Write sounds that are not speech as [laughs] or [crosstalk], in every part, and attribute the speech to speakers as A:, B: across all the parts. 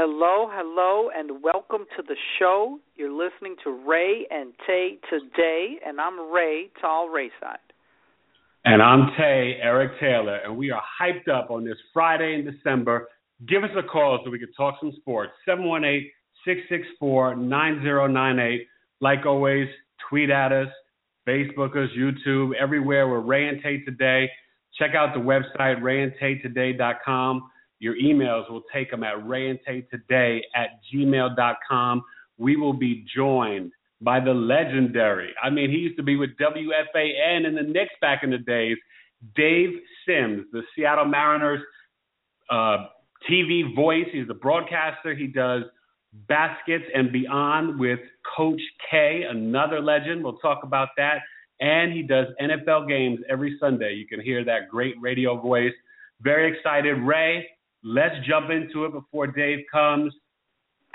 A: Hello, hello, and welcome to the show. You're listening to Ray and Tay today, and I'm Ray, Tall Rayside.
B: And I'm Tay, Eric Taylor, and we are hyped up on this Friday in December. Give us a call so we can talk some sports. 718 664 9098. Like always, tweet at us, Facebook us, YouTube, everywhere. We're Ray and Tay Today. Check out the website, rayandtaytoday.com. Your emails will take them at rayandtaytoday at gmail.com. We will be joined by the legendary, I mean, he used to be with WFAN and the Knicks back in the days, Dave Sims, the Seattle Mariners uh, TV voice. He's the broadcaster. He does baskets and beyond with Coach K, another legend. We'll talk about that. And he does NFL games every Sunday. You can hear that great radio voice. Very excited. Ray, Let's jump into it before Dave comes.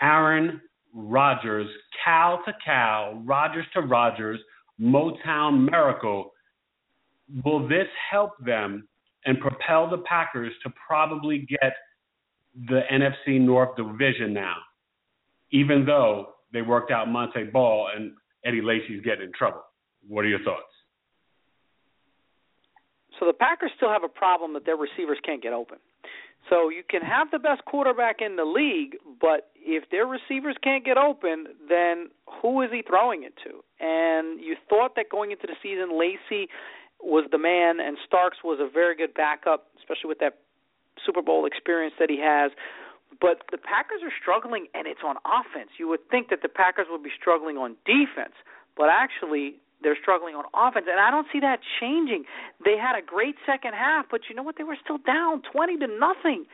B: Aaron Rodgers, Cal to Cal, Rodgers to Rodgers, Motown Miracle. Will this help them and propel the Packers to probably get the NFC North division now, even though they worked out Montee Ball and Eddie Lacy's getting in trouble? What are your thoughts?
A: So the Packers still have a problem that their receivers can't get open. So you can have the best quarterback in the league, but if their receivers can't get open, then who is he throwing it to? And you thought that going into the season, Lacy was the man, and Starks was a very good backup, especially with that Super Bowl experience that he has. But the Packers are struggling, and it's on offense. You would think that the Packers would be struggling on defense, but actually they're struggling on offense, and I don't see that changing. They had a great second half, but you know what? They were still down twenty to nothing.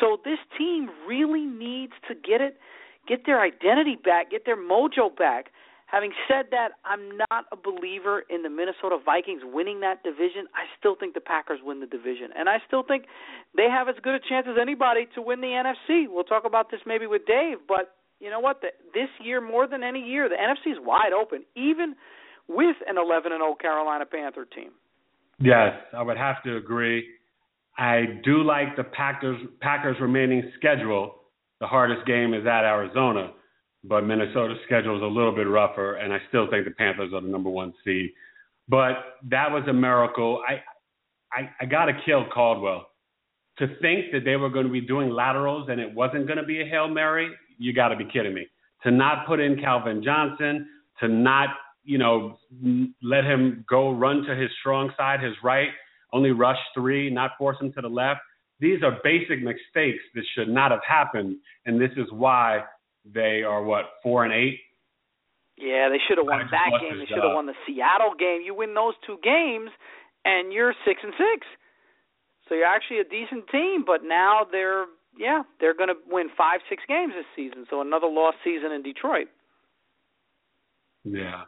A: So this team really needs to get it, get their identity back, get their mojo back. Having said that, I'm not a believer in the Minnesota Vikings winning that division. I still think the Packers win the division, and I still think they have as good a chance as anybody to win the NFC. We'll talk about this maybe with Dave, but you know what? The, this year, more than any year, the NFC is wide open. Even with an 11 and 0 Carolina Panther team.
B: Yes, I would have to agree. I do like the Packers Packers remaining schedule. The hardest game is at Arizona, but Minnesota's schedule is a little bit rougher, and I still think the Panthers are the number one seed. But that was a miracle. I I, I got to kill Caldwell. To think that they were going to be doing laterals and it wasn't going to be a hail mary, you got to be kidding me. To not put in Calvin Johnson, to not you know, let him go run to his strong side, his right, only rush three, not force him to the left. These are basic mistakes that should not have happened, and this is why they are what four and eight.
A: Yeah, they should have won that game. They should have won the Seattle game. You win those two games, and you're six and six. So you're actually a decent team, but now they're yeah they're going to win five six games this season. So another lost season in Detroit.
B: Yeah.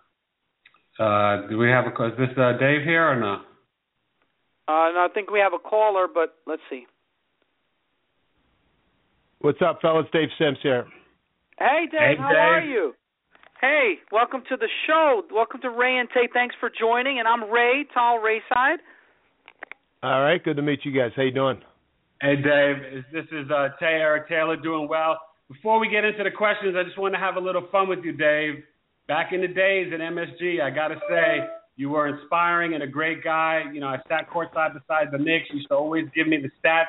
B: Uh, do we have a is this uh, Dave here or no?
A: Uh, no, I think we have a caller, but let's see.
C: What's up, fellas? Dave Sims here.
A: Hey, Dave.
B: Hey,
A: how
B: Dave.
A: are you? Hey, welcome to the show. Welcome to Ray and Tay. Thanks for joining. And I'm Ray, Tall Rayside.
C: All right, good to meet you guys. How you doing?
B: Hey, Dave. This is uh, Tay Eric Taylor doing well. Before we get into the questions, I just want to have a little fun with you, Dave back in the days at MSG, I got to say, you were inspiring and a great guy. You know, I sat courtside beside the Knicks. You used to always give me the stats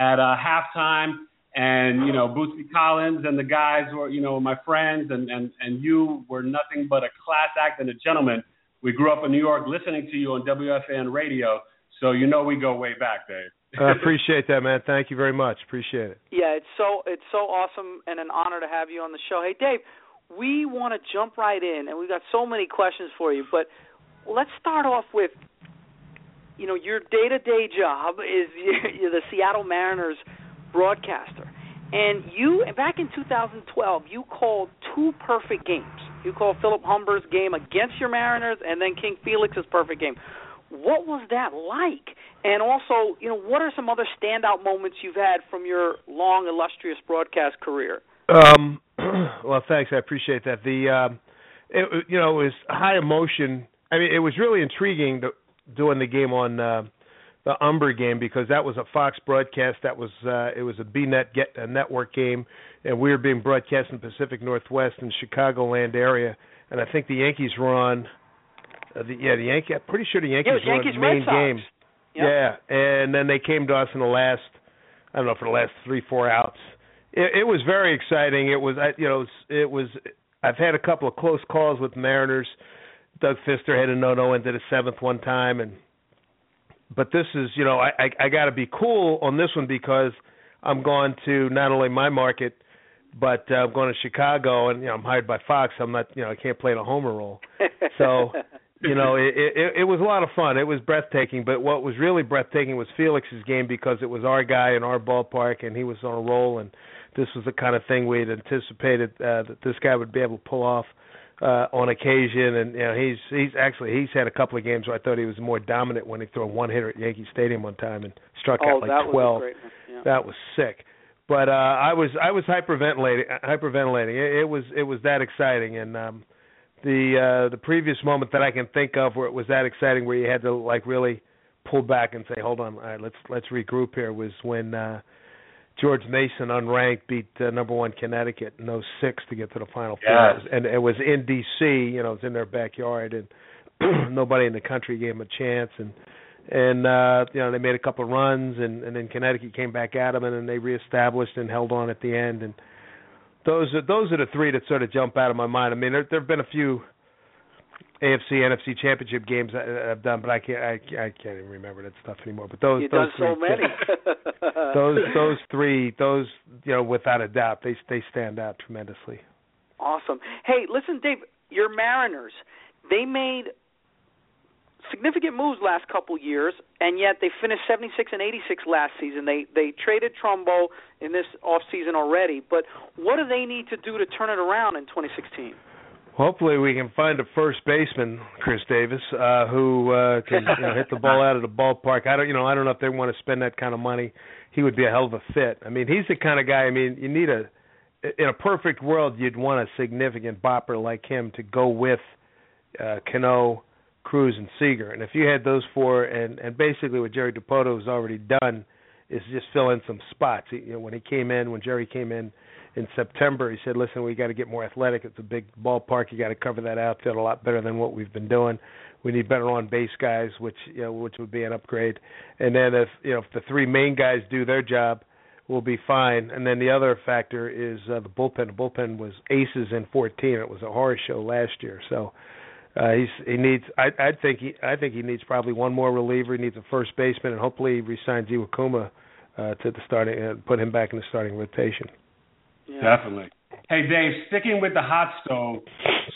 B: at uh, halftime. And, you know, Bootsy Collins and the guys were, you know, my friends, and, and, and you were nothing but a class act and a gentleman. We grew up in New York listening to you on WFAN radio. So, you know, we go way back, Dave.
C: I appreciate that, man. Thank you very much. Appreciate it.
A: Yeah, it's so it's so awesome and an honor to have you on the show. Hey, Dave, we want to jump right in, and we've got so many questions for you. But let's start off with, you know, your day-to-day job is [laughs] you're the Seattle Mariners broadcaster, And you back in 2012, you called two perfect games. You called Philip Humber's game against your Mariners, and then King Felix's perfect game. What was that like? And also, you know, what are some other standout moments you've had from your long, illustrious broadcast career?
C: Um, [clears throat] well, thanks. I appreciate that. The, um, it, you know, it was high emotion. I mean, it was really intriguing to, doing the game on uh, the Humber game because that was a Fox broadcast. That was uh, it was a BNet get a network game, and we were being broadcast in Pacific Northwest and Chicagoland area. And I think the Yankees were on. Uh, the, yeah, the Yankee. I'm pretty sure the Yankees
A: yeah,
C: were
A: Yankees
C: on the main game.
A: Yep.
C: Yeah, and then they came to us in the last. I don't know for the last three four outs. It, it was very exciting. It was I you know it was. I've had a couple of close calls with Mariners. Doug Fister had a no-no into the seventh one time, and but this is you know I I, I got to be cool on this one because I'm going to not only my market, but uh, I'm going to Chicago, and you know I'm hired by Fox. I'm not you know I can't play the homer role, so [laughs] you know it, it it was a lot of fun. It was breathtaking, but what was really breathtaking was Felix's game because it was our guy in our ballpark, and he was on a roll, and this was the kind of thing we had anticipated uh, that this guy would be able to pull off uh, on occasion. And you know, he's he's actually he's had a couple of games where I thought he was more dominant when he threw a one hitter at Yankee Stadium one time and struck
A: oh,
C: out like
A: that was
C: twelve.
A: great. Yeah.
C: That was sick. But uh I was I was hyperventilating hyperventilating. It, it was it was that exciting and um the uh the previous moment that I can think of where it was that exciting where you had to like really pull back and say, Hold on, all right, let's let's regroup here was when uh George Mason unranked beat uh, number one Connecticut in 06 to get to the final four. And it was in DC, you know, it was in their backyard and [clears throat] nobody in the country gave them a chance and and uh you know they made a couple of runs and and then Connecticut came back at them and then they reestablished and held on at the end and those are those are the three that sort of jump out of my mind. I mean there there've been a few AFC NFC championship games uh, I, I've done but I can't I, I can't even remember that stuff anymore. But those
A: You've
C: those three
A: so [laughs] many.
C: those [laughs] those three those you know without a doubt they they stand out tremendously.
A: Awesome. Hey, listen, Dave, your Mariners, they made significant moves last couple years, and yet they finished 76 and 86 last season. They they traded Trumbo in this off season already, but what do they need to do to turn it around in 2016?
C: Hopefully, we can find a first baseman, Chris Davis, uh, who uh, can you know, hit the ball out of the ballpark. I don't, you know, I don't know if they want to spend that kind of money. He would be a hell of a fit. I mean, he's the kind of guy. I mean, you need a in a perfect world, you'd want a significant bopper like him to go with uh, Cano, Cruz, and Seager. And if you had those four, and and basically what Jerry Dipoto has already done is just fill in some spots. He, you know, when he came in, when Jerry came in in September, he said, "Listen, we got to get more athletic. It's a big ballpark. You got to cover that outfield a lot better than what we've been doing. We need better on base guys, which you know, which would be an upgrade. And then if you know if the three main guys do their job, we'll be fine. And then the other factor is uh, the bullpen. The bullpen was aces in 14. It was a horror show last year. So uh, he's he needs. I I think he I think he needs probably one more reliever. He needs a first baseman, and hopefully he resigns Iwakuma uh, to the starting uh, put him back in the starting rotation.
A: Yeah.
B: Definitely. Hey, Dave, sticking with the hot stove,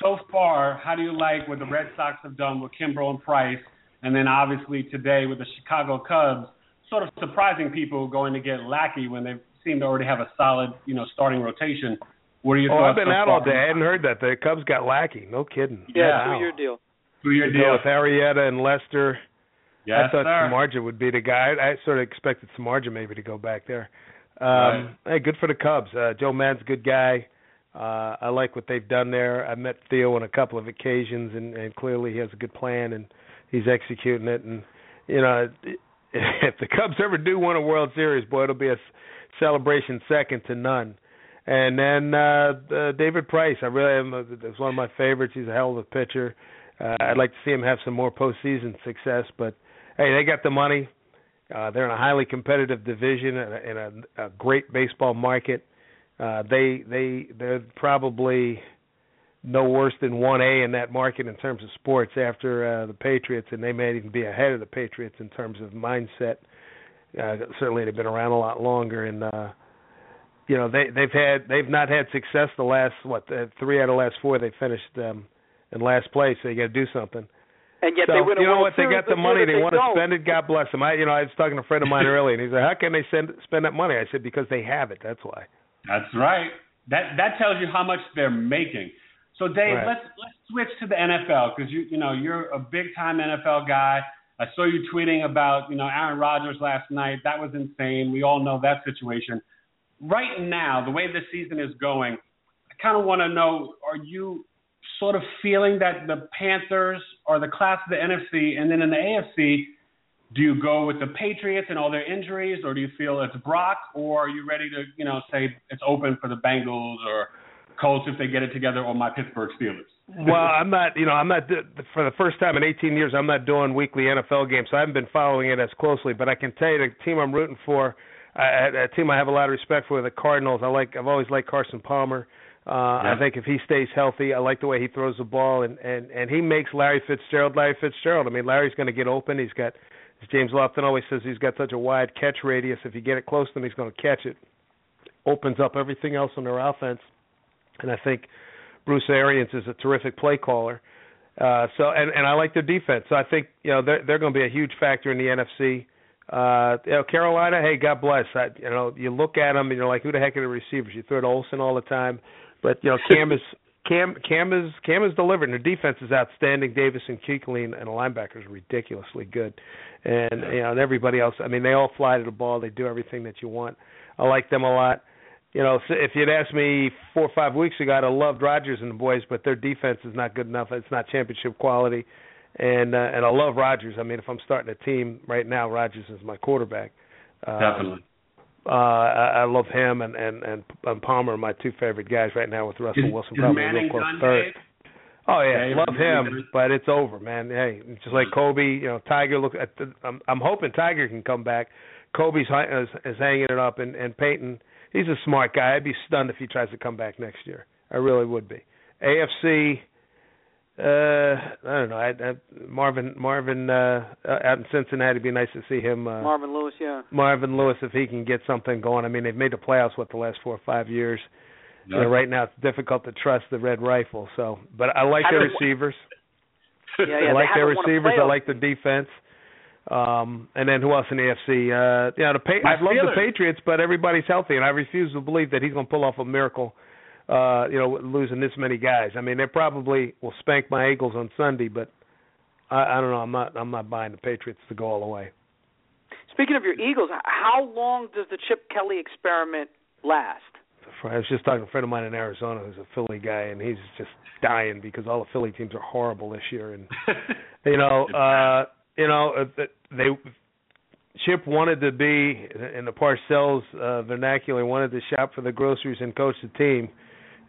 B: so far, how do you like what the Red Sox have done with Kimbrel and Price, and then obviously today with the Chicago Cubs, sort of surprising people going to get Lackey when they seem to already have a solid, you know, starting rotation. What are your
C: Oh,
B: thoughts?
C: I've been
B: so
C: out all day. I hadn't heard that. The Cubs got Lackey. No kidding.
A: Yeah,
C: Wow.
A: two-year deal.
B: Two-year deal.
C: with Arrieta and Lester.
B: Yes,
C: I thought
B: sir.
C: Samardzija would be the guy. I, I sort of expected Samardzija maybe to go back there. Um,
B: Right.
C: Hey, good for the Cubs. Uh, Joe Maddon's a good guy. Uh, I like what they've done there. I met Theo on a couple of occasions, and, and clearly he has a good plan, and he's executing it. And you know, [laughs] if the Cubs ever do win a World Series, boy, it'll be a celebration second to none. And then uh, uh David Price, I really am. Is one of my favorites. He's a hell of a pitcher. Uh, I'd like to see him have some more postseason success, but hey, they got the money. Uh, they're in a highly competitive division and a, in a, a great baseball market. Uh, they they they're probably no worse than one A in that market in terms of sports after uh, the Patriots, and they may even be ahead of the Patriots in terms of mindset. Uh, certainly, they've been around a lot longer, and uh, you know they they've had they've not had success the last what uh, three out of the last four they finished um, in last place. So you got to do something.
A: And yet
C: so,
A: they win a
C: you know
A: World
C: what? They got the money.
A: that
C: They, want to spend it. God bless them. I, you know, I was talking to a friend of mine earlier, and he said, "How can they send spend that money?" I said, "Because they have it. That's why."
B: That's right. That that tells you how much they're making. So Dave,
C: right.
B: let's let's switch to the NFL because you you know you're a big time NFL guy. I saw you tweeting about you know Aaron Rodgers last night. That was insane. We all know that situation. Right now, the way the season is going, I kind of want to know: Are you sort of feeling that the Panthers are the class of the NFC, and then in the AFC, do you go with the Patriots and all their injuries, or do you feel it's Brock, or are you ready to you know say it's open for the Bengals or Colts if they get it together, or my Pittsburgh Steelers?
C: well, I'm not, you know, I'm not for the first time in 18 years. I'm not doing weekly NFL games, so I haven't been following it as closely. But I can tell you, the team I'm rooting for, uh, a team I have a lot of respect for, the Cardinals. I like, I've always liked Carson Palmer. Uh, yeah. I think if he stays healthy, I like the way he throws the ball, and and and he makes Larry Fitzgerald Larry Fitzgerald. I mean, Larry's going to get open. He's got, as James Lofton always says, he's got such a wide catch radius. If you get it close to him, he's going to catch it. Opens up everything else on their offense, and I think Bruce Arians is a terrific play caller. Uh, so and and I like their defense. So I think you know they're they're going to be a huge factor in the NFC. Uh, you know, Carolina, hey, God bless. I, you know, you look at them and you're like, who the heck are the receivers? You throw to Olsen all the time, but you know, [laughs] Cam is Cam Cam is Cam is delivering. Their defense is outstanding. Davis and Kuechly and the linebackers are ridiculously good, and you know, and everybody else. I mean, they all fly to the ball. They do everything that you want. I like them a lot you know, if you'd asked me four or five weeks ago, I'd have loved Rodgers and the boys, but their defense is not good enough. It's not championship quality, and uh, and I love Rodgers. I mean, if I'm starting a team right now, Rodgers is my quarterback.
B: Uh, Definitely.
C: Uh, I, I love him and and and, and Palmer are my two favorite guys right now with Russell
B: is,
C: Wilson
B: is
C: probably
B: Manning
C: real close
B: done,
C: third.
B: Dave?
C: Oh yeah,
B: Dave,
C: love him, but it's over, man. Hey, just like Kobe, you know, Tiger. Look, at the, I'm I'm hoping Tiger can come back. Kobe's is, is hanging it up, and and Peyton he's a smart guy. I'd be stunned if he tries to come back next year. I really would be. AFC, uh, I don't know. I, I, Marvin Marvin uh, out in Cincinnati. It'd be nice to see him. Uh,
A: Marvin Lewis, yeah.
C: Marvin Lewis, if he can get something going. I mean, they've made the playoffs what the last four or five years.
B: Yeah.
C: You know, right now it's difficult to trust the red rifle. So, but I like
A: I
C: their receivers. [laughs]
A: Yeah, yeah.
C: I like their
A: haven't won a
C: receivers. I like the defense. Um, and then who else in the AFC? Uh, yeah, the pa- I love the Patriots, but everybody's healthy, and I refuse to believe that he's going to pull off a miracle. Uh, you know, losing this many guys. I mean, they probably will spank my Eagles on Sunday, but I, I don't know. I'm not. I'm not buying the Patriots to go all the way.
A: Speaking of your Eagles, how long does the Chip Kelly experiment last?
C: I was just talking to a friend of mine in Arizona who's a Philly guy, and he's just dying because all the Philly teams are horrible this year, and [laughs] you know, uh, you know, uh, they Chip wanted to be in the Parcells uh, vernacular, wanted to shop for the groceries and coach the team,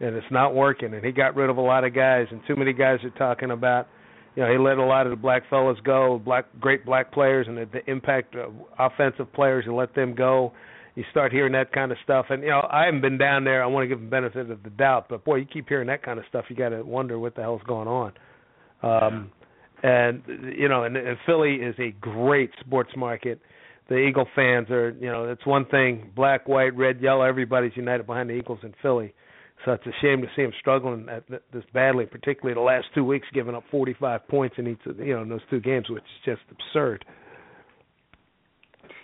C: and it's not working. And he got rid of a lot of guys, and too many guys are talking about. You know, he let a lot of the black fellas go, black great black players, and the, the impact of offensive players, and let them go. You start hearing that kind of stuff, and you know, I haven't been down there. I want to give them benefit of the doubt, but boy, you keep hearing that kind of stuff, you got to wonder what the hell's going on. Um, and you know, and, and Philly is a great sports market. The Eagle fans are, you know, it's one thing: black, white, red, yellow. Everybody's united behind the Eagles in Philly. So it's a shame to see them struggling at this badly, particularly the last two weeks, giving up 45 points in each, of, you know, in those two games, which is just absurd.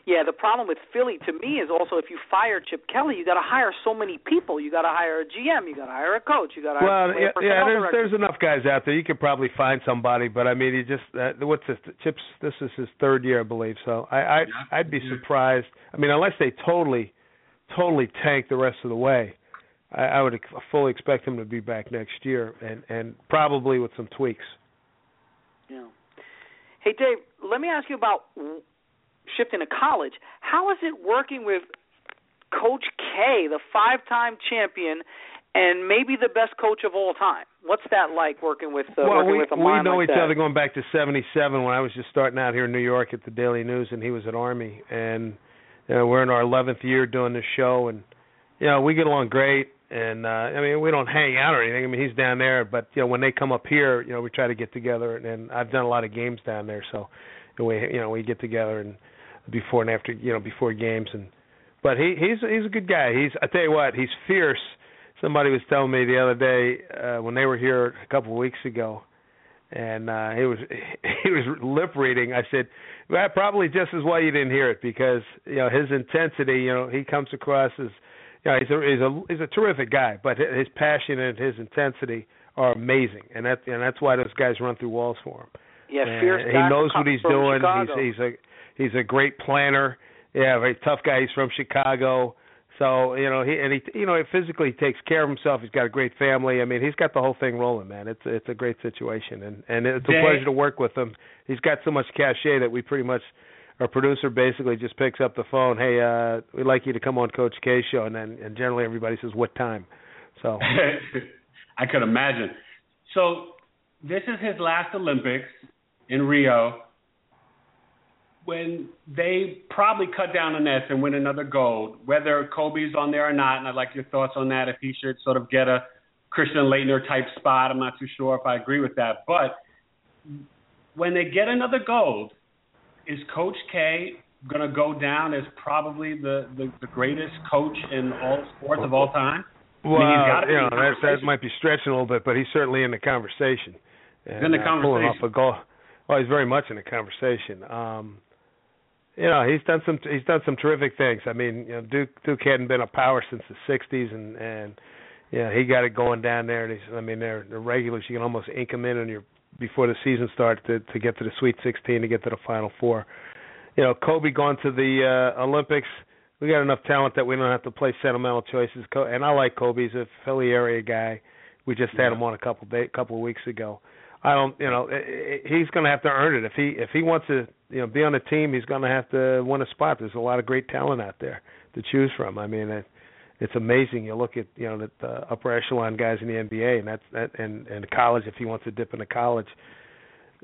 A: Yeah, the problem with Philly to me is also if you fire Chip Kelly, you got to hire so many people. You got to hire a GM, you got to hire a coach, you got to
C: Well,
A: hire
C: yeah,
A: a personnel
C: yeah. There's there's enough guys out there. You could probably find somebody, but I mean, he just uh, what's this? Chips. This is his third year, I believe. So I, I
B: Yeah.
C: I'd be surprised. I mean, unless they totally, totally tank the rest of the way, I, I would fully expect him to be back next year, and and probably with some tweaks.
A: Yeah. Hey Dave, let me ask you about shifting to college. How is it working with Coach K, the five-time champion, and maybe the best coach of all time? What's that like working with uh,
C: well,
A: working
C: we
A: with a
C: we know
A: like
C: each
A: that?
C: other going back to '77 when I was just starting out here in New York at the Daily News, and he was at Army, and you know, we're in our 11th year doing this show, and you know we get along great. And uh, I mean, we don't hang out or anything. I mean, he's down there, but you know, when they come up here, you know, we try to get together. And, and I've done a lot of games down there, so we, you know, we get together and before and after, you know, before games. And but he he's he's a good guy. He's I tell you what, he's fierce. Somebody was telling me the other day uh, when they were here a couple of weeks ago, and uh, he was [laughs] he was lip reading. I said, well, probably just as well you didn't hear it because you know his intensity. You know, he comes across as you know, he's a he's a he's a terrific guy, but his passion and his intensity are amazing, and that and that's why those guys run through walls for him.
A: Yeah,
C: and
A: fierce.
C: He knows
A: what
C: he's doing.
A: Chicago.
C: He's he's a he's a great planner. Yeah, very tough guy. He's from Chicago. So you know he and he you know physically he takes care of himself. He's got a great family. I mean he's got the whole thing rolling, man. It's it's a great situation and and it's a pleasure to work with him. He's got so much cachet that we pretty much our producer basically just picks up the phone. Hey, uh, we'd like you to come on Coach K show, and then and generally everybody says what time. So [laughs]
B: I could imagine. So this is his last Olympics in Rio. When they probably cut down the nets and win another gold, whether Kobe's on there or not, and I'd like your thoughts on that. If he should sort of get a Christian Laettner type spot, I'm not too sure if I agree with that. But when they get another gold, is Coach K going to go down as probably the, the the greatest coach in all sports of all time?
C: Well,
B: I mean, he's gotta be
C: you know, that, that might be stretching a little bit, but he's certainly in the conversation. And,
B: in the
C: uh, pulling off a goal. Well, he's very much in the conversation. Um, you know, he's done some he's done some terrific things. I mean, you know, Duke Duke hadn't been a power since the '60s, and and you know, he got it going down there. And he's, I mean, they're the regulars. You can almost ink them in on your before the season starts to to get to the Sweet 16 to get to the Final Four. You know, Kobe going to the uh, Olympics we got enough talent that we don't have to play sentimental choices. And I like Kobe. He's a Philly area guy. We just had
B: Yeah.
C: him on a couple day, couple of weeks ago. I don't, you know, he's going to have to earn it if he if he wants to, you know, be on a team. He's going to have to win a spot. There's a lot of great talent out there to choose from. I mean, it, it's amazing. You look at, you know, the, the upper echelon guys in the NBA, and that's that, and and college. If he wants to dip into college,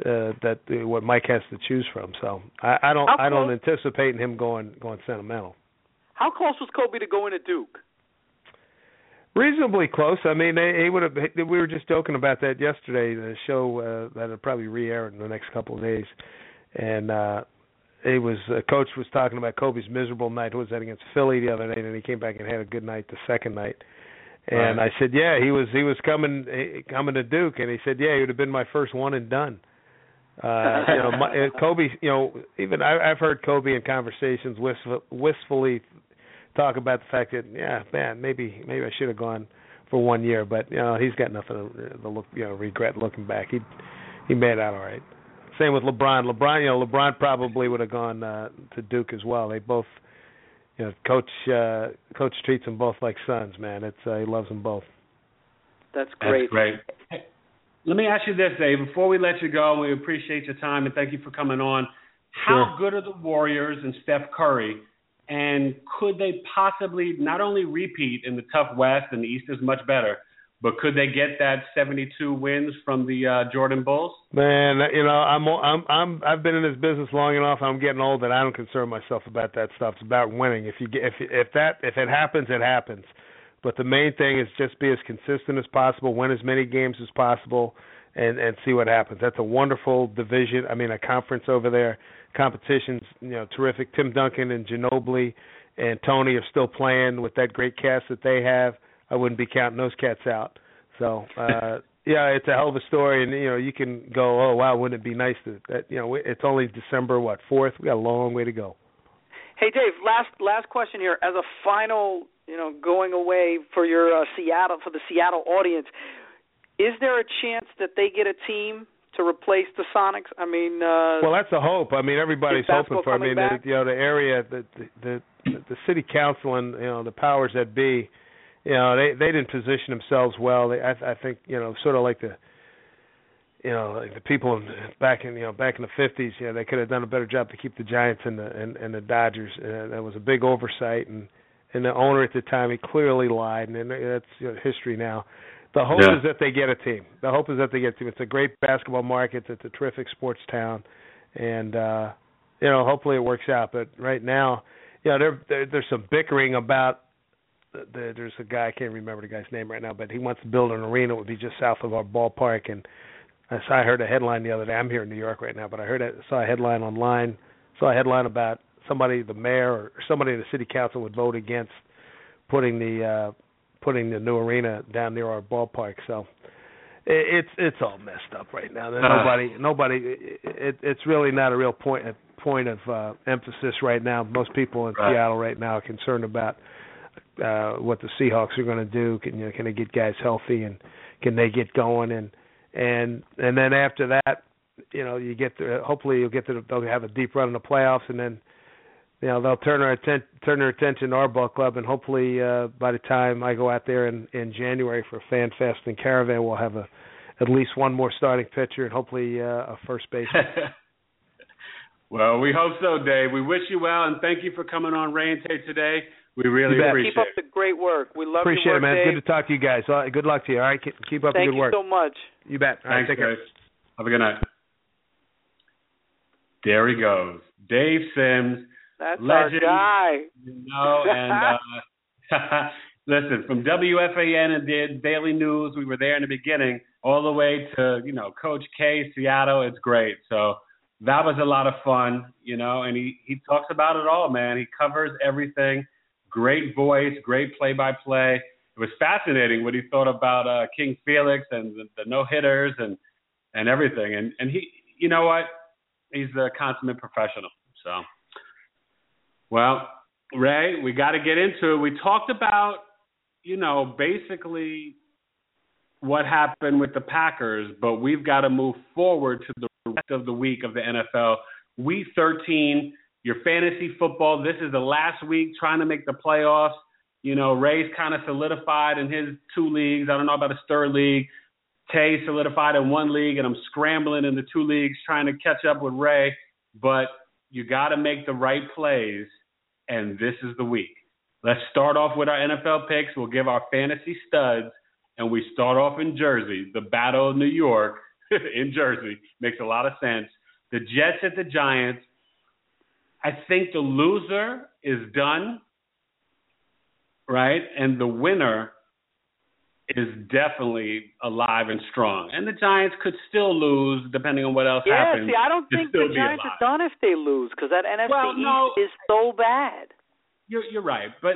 C: uh, that uh, what Mike has to choose from. So I, I don't
A: How
C: I don't anticipate him going going sentimental.
A: How close was Kobe to going to Duke?
C: Reasonably close. I mean, they, he would have. We were just joking about that yesterday. The show uh, that'll probably re-air in the next couple of days, and uh, he was. Uh, coach was talking about Kobe's miserable night. Who was that against Philly the other night? And he came back and had a good night the second night. And
B: Right.
C: I said, yeah, he was. He was coming eh, coming to Duke, and he said, yeah, he would have been my first one and done. Uh, [laughs] you know, my, uh, Kobe. You know, even I, I've heard Kobe in conversations wistful, wistfully talk about the fact that yeah, man, maybe maybe I should have gone for one year, but you know he's got nothing to, to look you know regret looking back. He he made out all right. Same with LeBron. LeBron, you know, LeBron probably would have gone uh, to Duke as well. They both, you know, coach uh, coach treats them both like sons. Man, it's uh, he loves them both.
A: That's great.
B: That's
A: great.
B: great. Hey, let me ask you this, Dave. Before we let you go, we appreciate your time and thank you for coming on. How good are the Warriors and Steph Curry? And could they possibly not only repeat in the tough West and the East is much better, but could they get that 72 wins from the uh, Jordan Bulls?
C: Man, you know, I'm I'm I'm I've been in this business long enough. I'm getting old that I don't concern myself about that stuff. It's about winning. If you get if if that if it happens, it happens. But the main thing is just be as consistent as possible, win as many games as possible, and and see what happens. That's a wonderful division. I mean, a conference over there. Competition's you know terrific. Tim Duncan and Ginobili and Tony are still playing with that great cast that they have. I wouldn't be counting those cats out. So uh [laughs] yeah, it's a hell of a story, and you know you can go, oh wow, wouldn't it be nice to that you know it's only December what fourth? We got a long way to go.
A: Hey Dave, last last question here. As a final, you know, going away for your uh, Seattle for the Seattle audience, is there a chance that they get a team to replace the Sonics? I mean, uh,
C: Well, that's a hope. I mean, everybody's hoping for. I mean, the, you know, the area, the, the the the city council and you know the powers that be, you know, they they didn't position themselves well. They, I, I think, you know, sort of like the, you know, like the people in, back in you know back in the fifties. You know, they could have done a better job to keep the Giants and the and, and the Dodgers. And that was a big oversight, and and the owner at the time he clearly lied, and that's you know, history now. The hope
B: Yeah.
C: is that they get a team. The hope is that they get a team. It's a great basketball market. It's a terrific sports town, and uh, you know, hopefully it works out. But right now, you know, there, there there's some bickering about. The, the, there's a guy I can't remember the guy's name right now, but he wants to build an arena. It would be just south of our ballpark, and I saw I heard a headline the other day. I'm here in New York right now, but I heard it, saw a headline online. Saw a headline about somebody, the mayor or somebody in the city council would vote against putting the uh putting the new arena down near our ballpark. So it, it's it's all messed up right now. There's
B: Uh.
C: nobody nobody it, it's really not a real point point of uh emphasis right now. Most people in
B: Right.
C: Seattle right now are concerned about uh, what the Seahawks are going to do. Can you know, can they get guys healthy and can they get going and and and then after that, you know, you get to hopefully you'll get to they'll have a deep run in the playoffs and then you know they'll turn our atten- turn their attention to our ball club and hopefully uh by the time I go out there in in January for Fan Fest and Caravan we'll have a at least one more starting pitcher and hopefully uh, a first baseman. [laughs]
B: well, we hope so, Dave. We wish you well and thank you for coming on Ray and Tay today. We really appreciate
A: Keep up the great work. We love
C: appreciate
A: your work,
C: it, man.
A: Dave.
C: Good to talk to you guys. All right, good luck to you. All right, keep, keep up
A: Thank
C: the good work.
A: Thank you so much.
C: You bet. All right,
B: Thanks,
C: take care.
B: guys. Have a good night. There he goes. Dave Sims.
A: That's
B: Legend.
A: our guy.
B: You know, and uh, [laughs] listen, from WFAN and did Daily News, we were there in the beginning, all the way to you know Coach K, Seattle. It's great. So that was a lot of fun, you know, and he he talks about it all, man. He covers everything. Great voice, great play-by-play. It was fascinating what he thought about uh, King Felix and the, the no hitters and and everything. And and he, you know what? He's a consummate professional. So. Well, Ray, we got to get into it. We talked about, you know, basically what happened with the Packers, but we've got to move forward to the rest of the week of the NFL. Week 13, your fantasy football. This is the last week trying to make the playoffs. You know, Ray's kind of solidified in his two leagues. I don't know about his third league. Tay solidified in one league, and I'm scrambling in the two leagues trying to catch up with Ray. But you got to make the right plays, and this is the week. Let's start off with our NFL picks. We'll give our fantasy studs, and we start off in Jersey, the Battle of New York [laughs] in Jersey. Makes a lot of sense. The Jets at the Giants. I think the loser is done, right? And the winner is definitely alive and strong. And the Giants could still lose depending on what else
A: yeah,
B: happens.
A: see, I don't think the Giants are done if they lose because that NFC
B: Well, no.
A: East is so bad.
B: You're you're right, but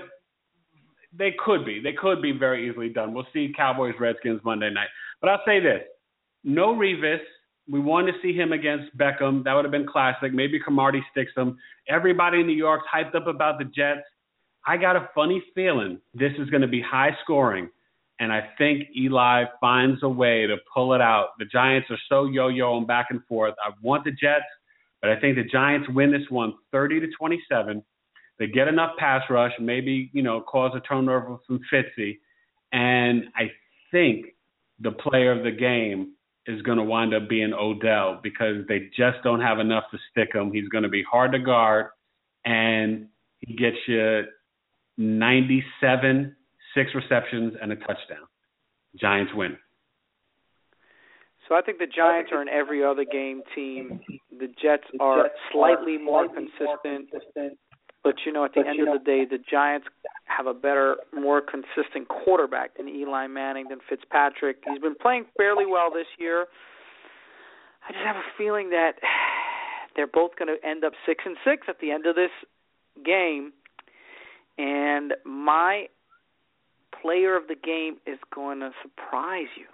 B: they could be. They could be very easily done. We'll see Cowboys Redskins Monday night. But I'll say this: no Revis. We wanted to see him against Beckham. That would have been classic. Maybe Cromartie sticks him. Everybody in New York's hyped up about the Jets. I got a funny feeling this is going to be high scoring, and I think Eli finds a way to pull it out. The Giants are so yo-yo and back and forth. I want the Jets, but I think the Giants win this one 30 to 27. They get enough pass rush, maybe you know cause a turnover from Fitzy, and I think the player of the game is going to wind up being Odell because they just don't have enough to stick him. He's going to be hard to guard, and he gets you 97, six receptions, and a touchdown. Giants win.
A: So I think the Giants are an every other game team. The Jets are slightly more consistent. But you know, at the end of the day, the Giants have a better, more consistent quarterback than Eli Manning than Fitzpatrick. He's been playing fairly well this year. I just have a feeling that [sighs] they're both going to end up six and six at the end of this game. And my player of the game is going to surprise you.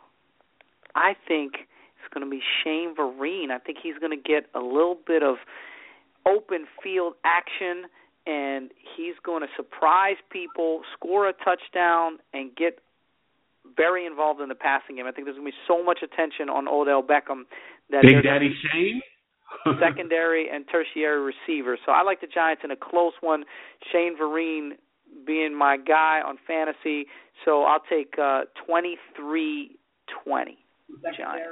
A: I think it's going to be Shane Vereen. I think he's going to get a little bit of open field action and he's going to surprise people, score a touchdown, and get very involved in the passing game. I think there's going to be so much attention on Odell Beckham that
B: Big Daddy Shane. [laughs]
A: secondary and tertiary receivers. So I like the Giants in a close one. Shane Vereen being my guy on fantasy, so I'll take uh, 23-20 Giants.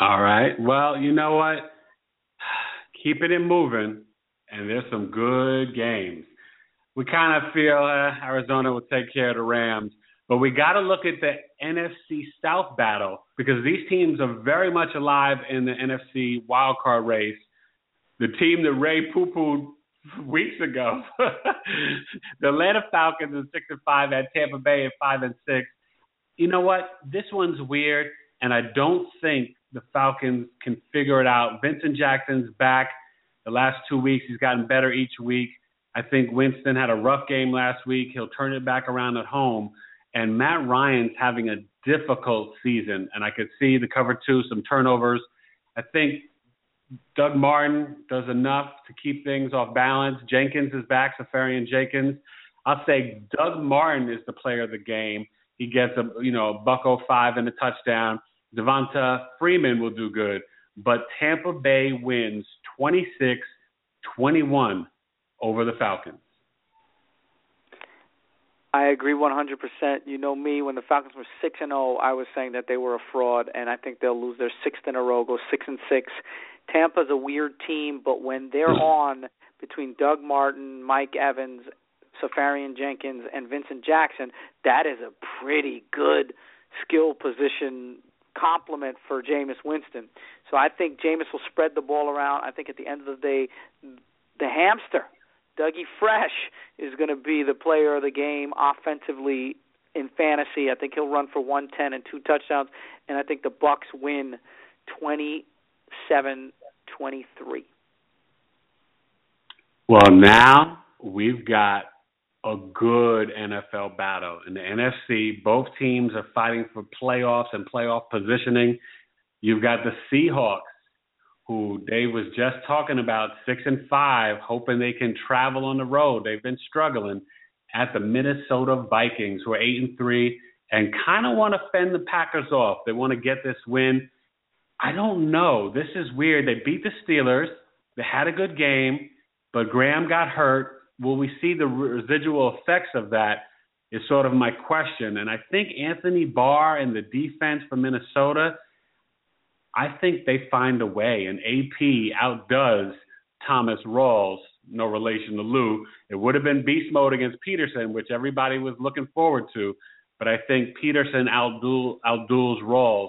B: All right. Well, you know what? [sighs] Keeping it moving, and there's some good games. We kind of feel uh, Arizona will take care of the Rams, but we got to look at the NFC South battle because these teams are very much alive in the NFC wild card race. The team that Ray poo pooed weeks ago, [laughs] the Atlanta Falcons are six and five at Tampa Bay at five and six. You know what? This one's weird, and I don't think the Falcons can figure it out. Vincent Jackson's back. The last two weeks, he's gotten better each week. I think Winston had a rough game last week. He'll turn it back around at home. And Matt Ryan's having a difficult season, and I could see the cover two, some turnovers. I think Doug Martin does enough to keep things off balance. Jenkins is back, Seferian Jenkins. I'll say Doug Martin is the player of the game. He gets a you know a buck oh five and a touchdown. Devonta Freeman will do good, but Tampa Bay wins 26-21 over the Falcons.
A: I agree 100%. You know me, when the Falcons were 6 and 0, I was saying that they were a fraud and I think they'll lose their 6th in a row, go 6 and 6. Tampa's a weird team, but when they're mm-hmm. on between Doug Martin, Mike Evans, Seferian Jenkins and Vincent Jackson, that is a pretty good skill position complement for Jameis Winston. So I think Jameis will spread the ball around. I think at the end of the day, the hamster, Dougie Fresh, is going to be the player of the game offensively in fantasy. I think he'll run for 110 and two touchdowns, and I think the Bucks win 27-23.
B: Well, now we've got a good NFL battle. In the NFC, both teams are fighting for playoffs and playoff positioning. You've got the Seahawks, who Dave was just talking about, six and five, hoping they can travel on the road. They've been struggling at the Minnesota Vikings, who are eight and three, and kind of want to fend the Packers off. They want to get this win. I don't know. This is weird. They beat the Steelers. They had a good game, but Graham got hurt will we see the residual effects of that? Is sort of my question. And I think Anthony Barr and the defense for Minnesota, I think they find a way. And AP outdoes Thomas Rawls, no relation to Lou. It would have been beast mode against Peterson, which everybody was looking forward to. But I think Peterson outduels, Rawls.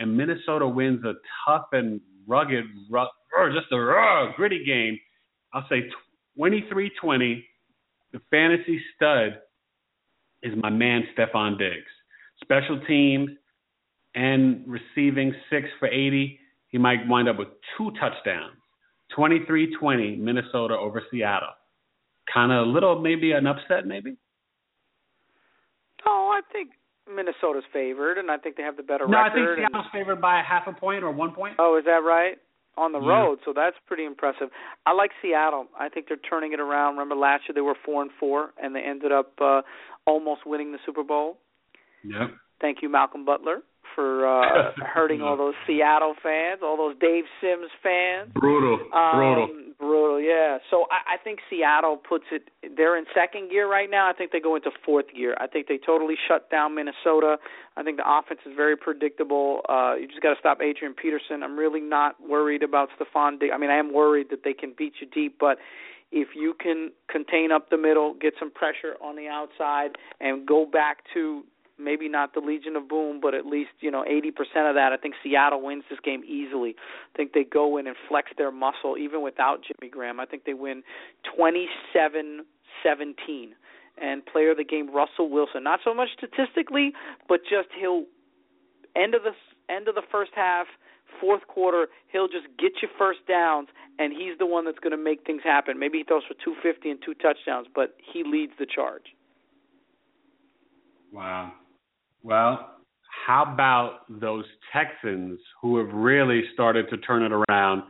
B: And Minnesota wins a tough and rugged, rough, just a raw, gritty game. I'll say 23-20, the fantasy stud is my man Stefon Diggs. Special teams and receiving six for 80. He might wind up with two touchdowns. 23-20 Minnesota over Seattle. Kind of a little, maybe an upset, maybe.
A: Oh, I think Minnesota's favored, and I think they have the better
B: no,
A: record.
B: No, I think Seattle's and... favored by a half a point or one point.
A: Oh, is that right? On the yeah. road, so that's pretty impressive. I like Seattle. I think they're turning it around. Remember last year they were four and four, and they ended up uh, almost winning the Super Bowl.
B: Yep.
A: Thank you, Malcolm Butler for uh [laughs] hurting all those Seattle fans, all those Dave Sims fans.
B: Brutal.
A: Um,
B: brutal.
A: Brutal, yeah. So I, I think Seattle puts it they're in second gear right now. I think they go into fourth gear. I think they totally shut down Minnesota. I think the offense is very predictable. Uh you just gotta stop Adrian Peterson. I'm really not worried about Stefon Diggs. I mean I am worried that they can beat you deep, but if you can contain up the middle, get some pressure on the outside, and go back to maybe not the Legion of Boom, but at least you know 80% of that. I think Seattle wins this game easily. I think they go in and flex their muscle even without Jimmy Graham. I think they win 27-17. And player of the game Russell Wilson, not so much statistically, but just he'll end of the end of the first half, fourth quarter, he'll just get you first downs, and he's the one that's going to make things happen. Maybe he throws for 250 and two touchdowns, but he leads the charge.
B: Wow. Well, how about those Texans who have really started to turn it around?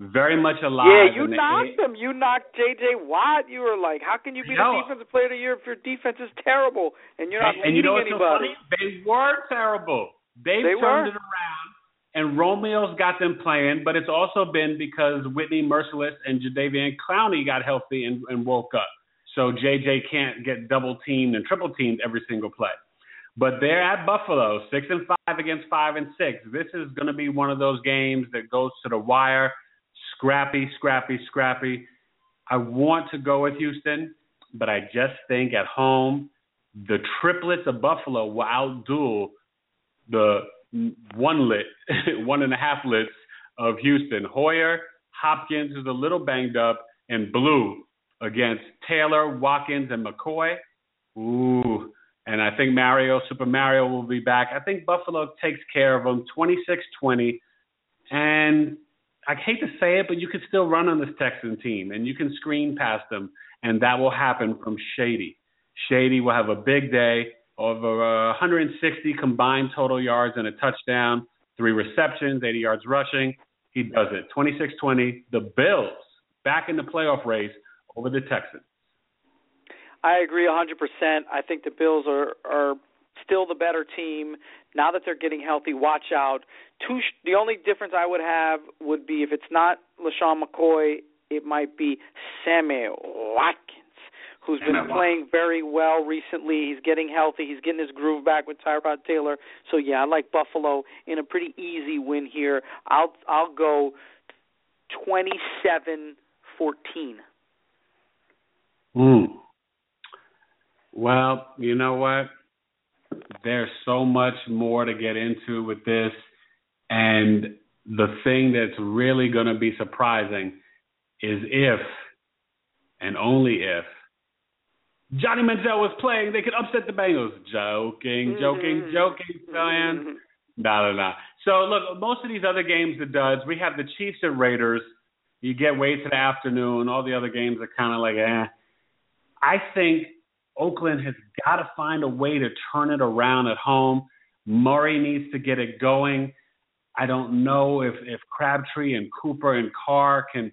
B: Very much alive.
A: Yeah, you knocked them. You knocked J.J. Watt. You were like, "How can you be
B: no.
A: the defensive player of the year if your defense is terrible and you're not
B: and, and you know
A: anybody?"
B: So? They were terrible. They've
A: they
B: turned
A: were?
B: it around, and Romeo's got them playing. But it's also been because Whitney Mercilus and Jadeveon Clowney got healthy and, and woke up. So JJ can't get double teamed and triple teamed every single play. But they're at Buffalo, six and five against five and six. This is going to be one of those games that goes to the wire, scrappy, scrappy, scrappy. I want to go with Houston, but I just think at home the triplets of Buffalo will outduel the one lit, [laughs] one and a half lits of Houston. Hoyer, Hopkins is a little banged up, and Blue against Taylor, Watkins, and McCoy. Ooh, and I think Mario, Super Mario will be back. I think Buffalo takes care of them 26 20. And I hate to say it, but you could still run on this Texan team and you can screen past them. And that will happen from Shady. Shady will have a big day, over uh, 160 combined total yards and a touchdown, three receptions, 80 yards rushing. He does it. 26 20. The Bills back in the playoff race over the Texans.
A: I agree 100%. I think the Bills are are still the better team now that they're getting healthy. Watch out. Two. The only difference I would have would be if it's not LeSean McCoy, it might be Sammy Watkins who's been playing very well recently. He's getting healthy. He's getting his groove back with Tyrod Taylor. So yeah, I like Buffalo in a pretty easy win here. I'll I'll go twenty-seven fourteen.
B: Hmm. Well, you know what? There's so much more to get into with this. And the thing that's really going to be surprising is if, and only if, Johnny Manziel was playing, they could upset the Bengals. Joking, joking, mm-hmm. joking, Diane. No, no, no. So look, most of these other games are duds. We have the Chiefs and Raiders. You get way to the afternoon. All the other games are kind of like, eh. I think Oakland has got to find a way to turn it around at home. Murray needs to get it going. I don't know if if Crabtree and Cooper and Carr can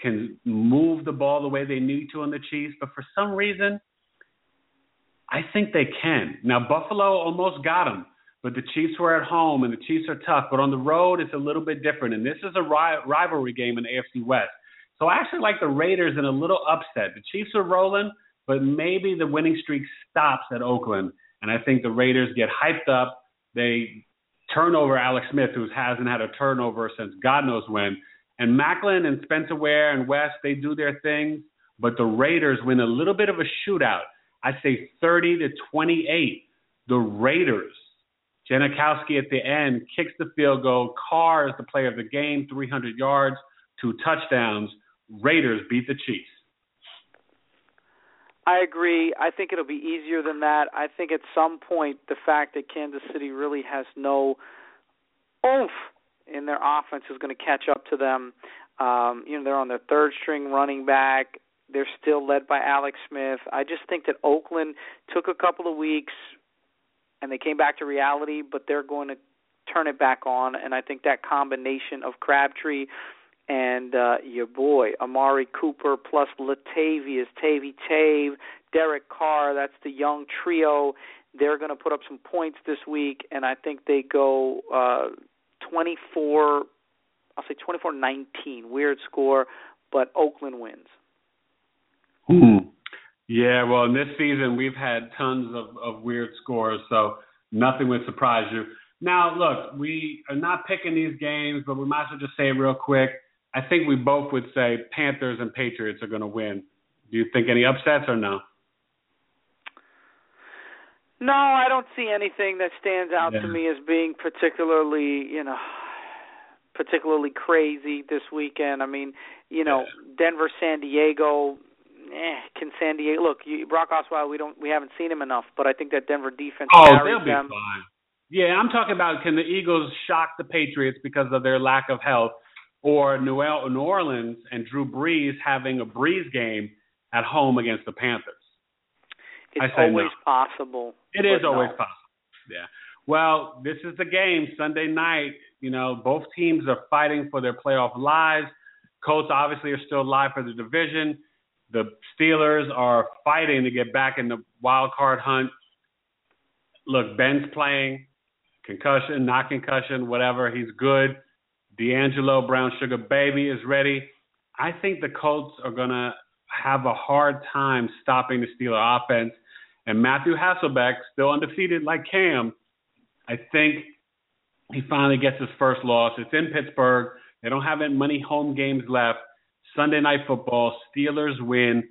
B: can move the ball the way they need to on the Chiefs, but for some reason, I think they can. Now Buffalo almost got them, but the Chiefs were at home and the Chiefs are tough. But on the road, it's a little bit different, and this is a ri- rivalry game in the AFC West. So I actually like the Raiders in a little upset. The Chiefs are rolling, but maybe the winning streak stops at Oakland, and I think the Raiders get hyped up. They turn over Alex Smith, who hasn't had a turnover since God knows when. And Maclin and Spencer Ware and West, they do their things, but the Raiders win a little bit of a shootout. I say 30 to 28. The Raiders. Janikowski at the end kicks the field goal. Carr is the player of the game, 300 yards, two touchdowns. Raiders beat the Chiefs.
A: I agree. I think it'll be easier than that. I think at some point the fact that Kansas City really has no oomph in their offense is going to catch up to them. Um, you know, they're on their third string running back. They're still led by Alex Smith. I just think that Oakland took a couple of weeks and they came back to reality, but they're going to turn it back on. And I think that combination of Crabtree and uh, your boy Amari Cooper plus Latavius Tavy Tave, Derek Carr, that's the young trio. They're going to put up some points this week, and I think they go uh, 24. I'll say 24-19. Weird score, but Oakland wins.
B: Hmm. Yeah, well, in this season we've had tons of, of weird scores, so nothing would surprise you. Now, look, we are not picking these games, but we might as well just say it real quick. I think we both would say Panthers and Patriots are going to win. Do you think any upsets or no?
A: No, I don't see anything that stands out yeah. to me as being particularly, you know, particularly crazy this weekend. I mean, you know, yeah. Denver, San Diego, eh, can San Diego look? You, Brock Osweiler, we don't, we haven't seen him enough, but I think that Denver defense
B: oh, they'll be
A: them.
B: fine. Yeah, I'm talking about can the Eagles shock the Patriots because of their lack of health, or Noel New Orleans and Drew Brees having a Brees game at home against the Panthers.
A: It's always no. possible.
B: It is
A: no.
B: always possible. Yeah. Well, this is the game Sunday night. You know, both teams are fighting for their playoff lives. Colts obviously are still alive for the division. The Steelers are fighting to get back in the wild card hunt. Look, Ben's playing, concussion, not concussion, whatever. He's good. D'Angelo Brown Sugar Baby is ready. I think the Colts are going to have a hard time stopping the Steeler offense. And Matthew Hasselbeck, still undefeated like Cam, I think he finally gets his first loss. It's in Pittsburgh. They don't have many home games left. Sunday night football, Steelers win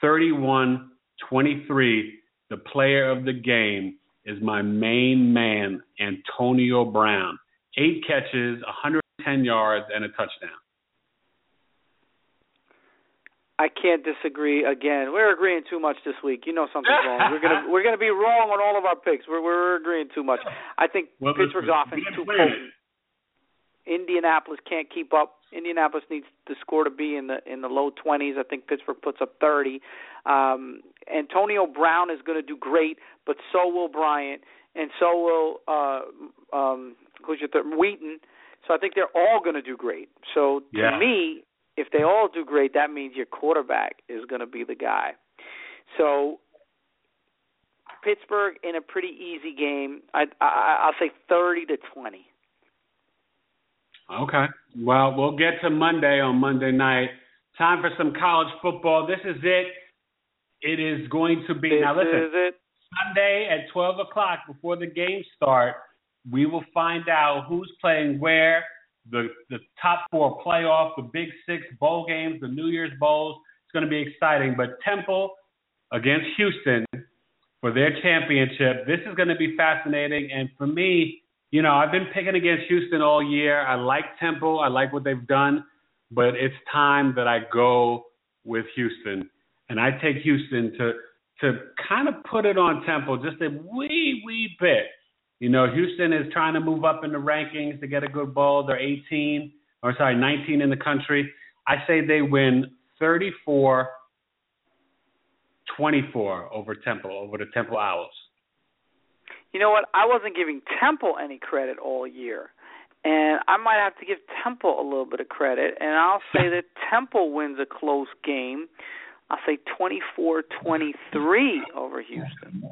B: 31 23. The player of the game is my main man, Antonio Brown. Eight catches, 110 yards, and a touchdown.
A: I can't disagree. Again, we're agreeing too much this week. You know something's wrong. We're gonna [laughs] we're gonna be wrong on all of our picks. We're we're agreeing too much. I think well, Pittsburgh's offense too potent. Indianapolis can't keep up. Indianapolis needs the score to be in the in the low 20s. I think Pittsburgh puts up 30. Um, Antonio Brown is going to do great, but so will Bryant, and so will uh, um, who's your third? Wheaton. So I think they're all going to do great. So to
B: yeah.
A: me, if they all do great, that means your quarterback is going to be the guy. So Pittsburgh in a pretty easy game. I, I I'll say 30 to 20.
B: Okay. Well, we'll get to Monday on Monday night. Time for some college football. This is it. It is going to be
A: this
B: now. Listen,
A: is it.
B: Sunday at 12 o'clock before the games start. We will find out who's playing where, the the top four playoff, the Big Six bowl games, the New Year's bowls. It's going to be exciting. But Temple against Houston for their championship. This is going to be fascinating. And for me, you know, I've been picking against Houston all year. I like Temple. I like what they've done. But it's time that I go with Houston. And I take Houston to to kind of put it on Temple just a wee, wee bit. You know, Houston is trying to move up in the rankings to get a good bowl. They're 18, or sorry, 19 in the country. I say they win 34 24 over Temple, over the Temple Owls.
A: You know what? I wasn't giving Temple any credit all year. And I might have to give Temple a little bit of credit, and I'll [laughs] say that Temple wins a close game. I'll say 24-23 over Houston.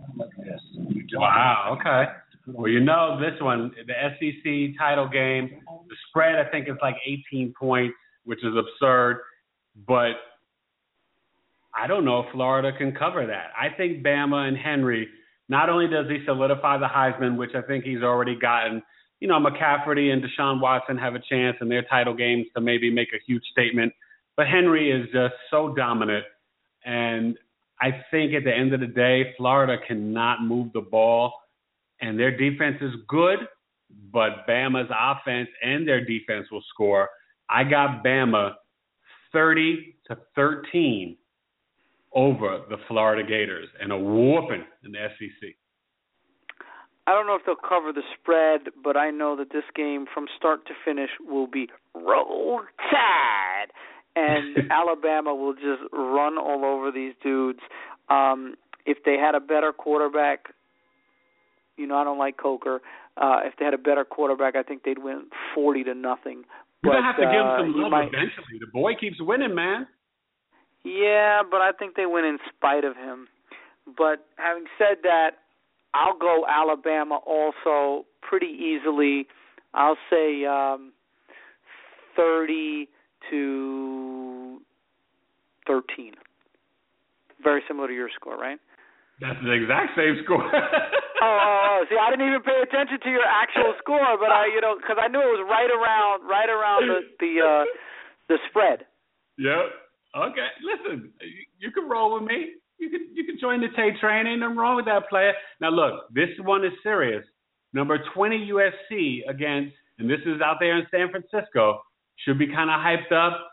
B: Wow. Okay. Well, you know this one, the SEC title game. The spread I think is like 18 points, which is absurd. But I don't know if Florida can cover that. I think Bama and Henry. Not only does he solidify the Heisman, which I think he's already gotten. You know, McCaffrey and Deshaun Watson have a chance in their title games to maybe make a huge statement. But Henry is just so dominant and I think at the end of the day, Florida cannot move the ball, and their defense is good, but Bama's offense and their defense will score. I got Bama 30 to 13 over the Florida Gators and a whooping in the SEC.
A: I don't know if they'll cover the spread, but I know that this game from start to finish will be roll tide and [laughs] Alabama will just run all over these dudes. Um, if they had a better quarterback, you know I don't like Coker. Uh, if they had a better quarterback, I think they'd win forty to nothing.
B: You're
A: gonna
B: have to give him
A: uh,
B: some love
A: might,
B: eventually. The boy keeps winning, man.
A: Yeah, but I think they win in spite of him. But having said that, I'll go Alabama also pretty easily. I'll say um, thirty to 13. Very similar to your score, right?
B: That's the exact same score. [laughs]
A: oh, see, I didn't even pay attention to your actual score, but I, you know, because I knew it was right around, right around the the uh, the spread.
B: Yep. Okay. Listen, you, can roll with me. You can you can join the Tay train. Ain't nothing wrong with that player. Now look, this one is serious. Number 20 USC against, and this is out there in San Francisco should be kind of hyped up.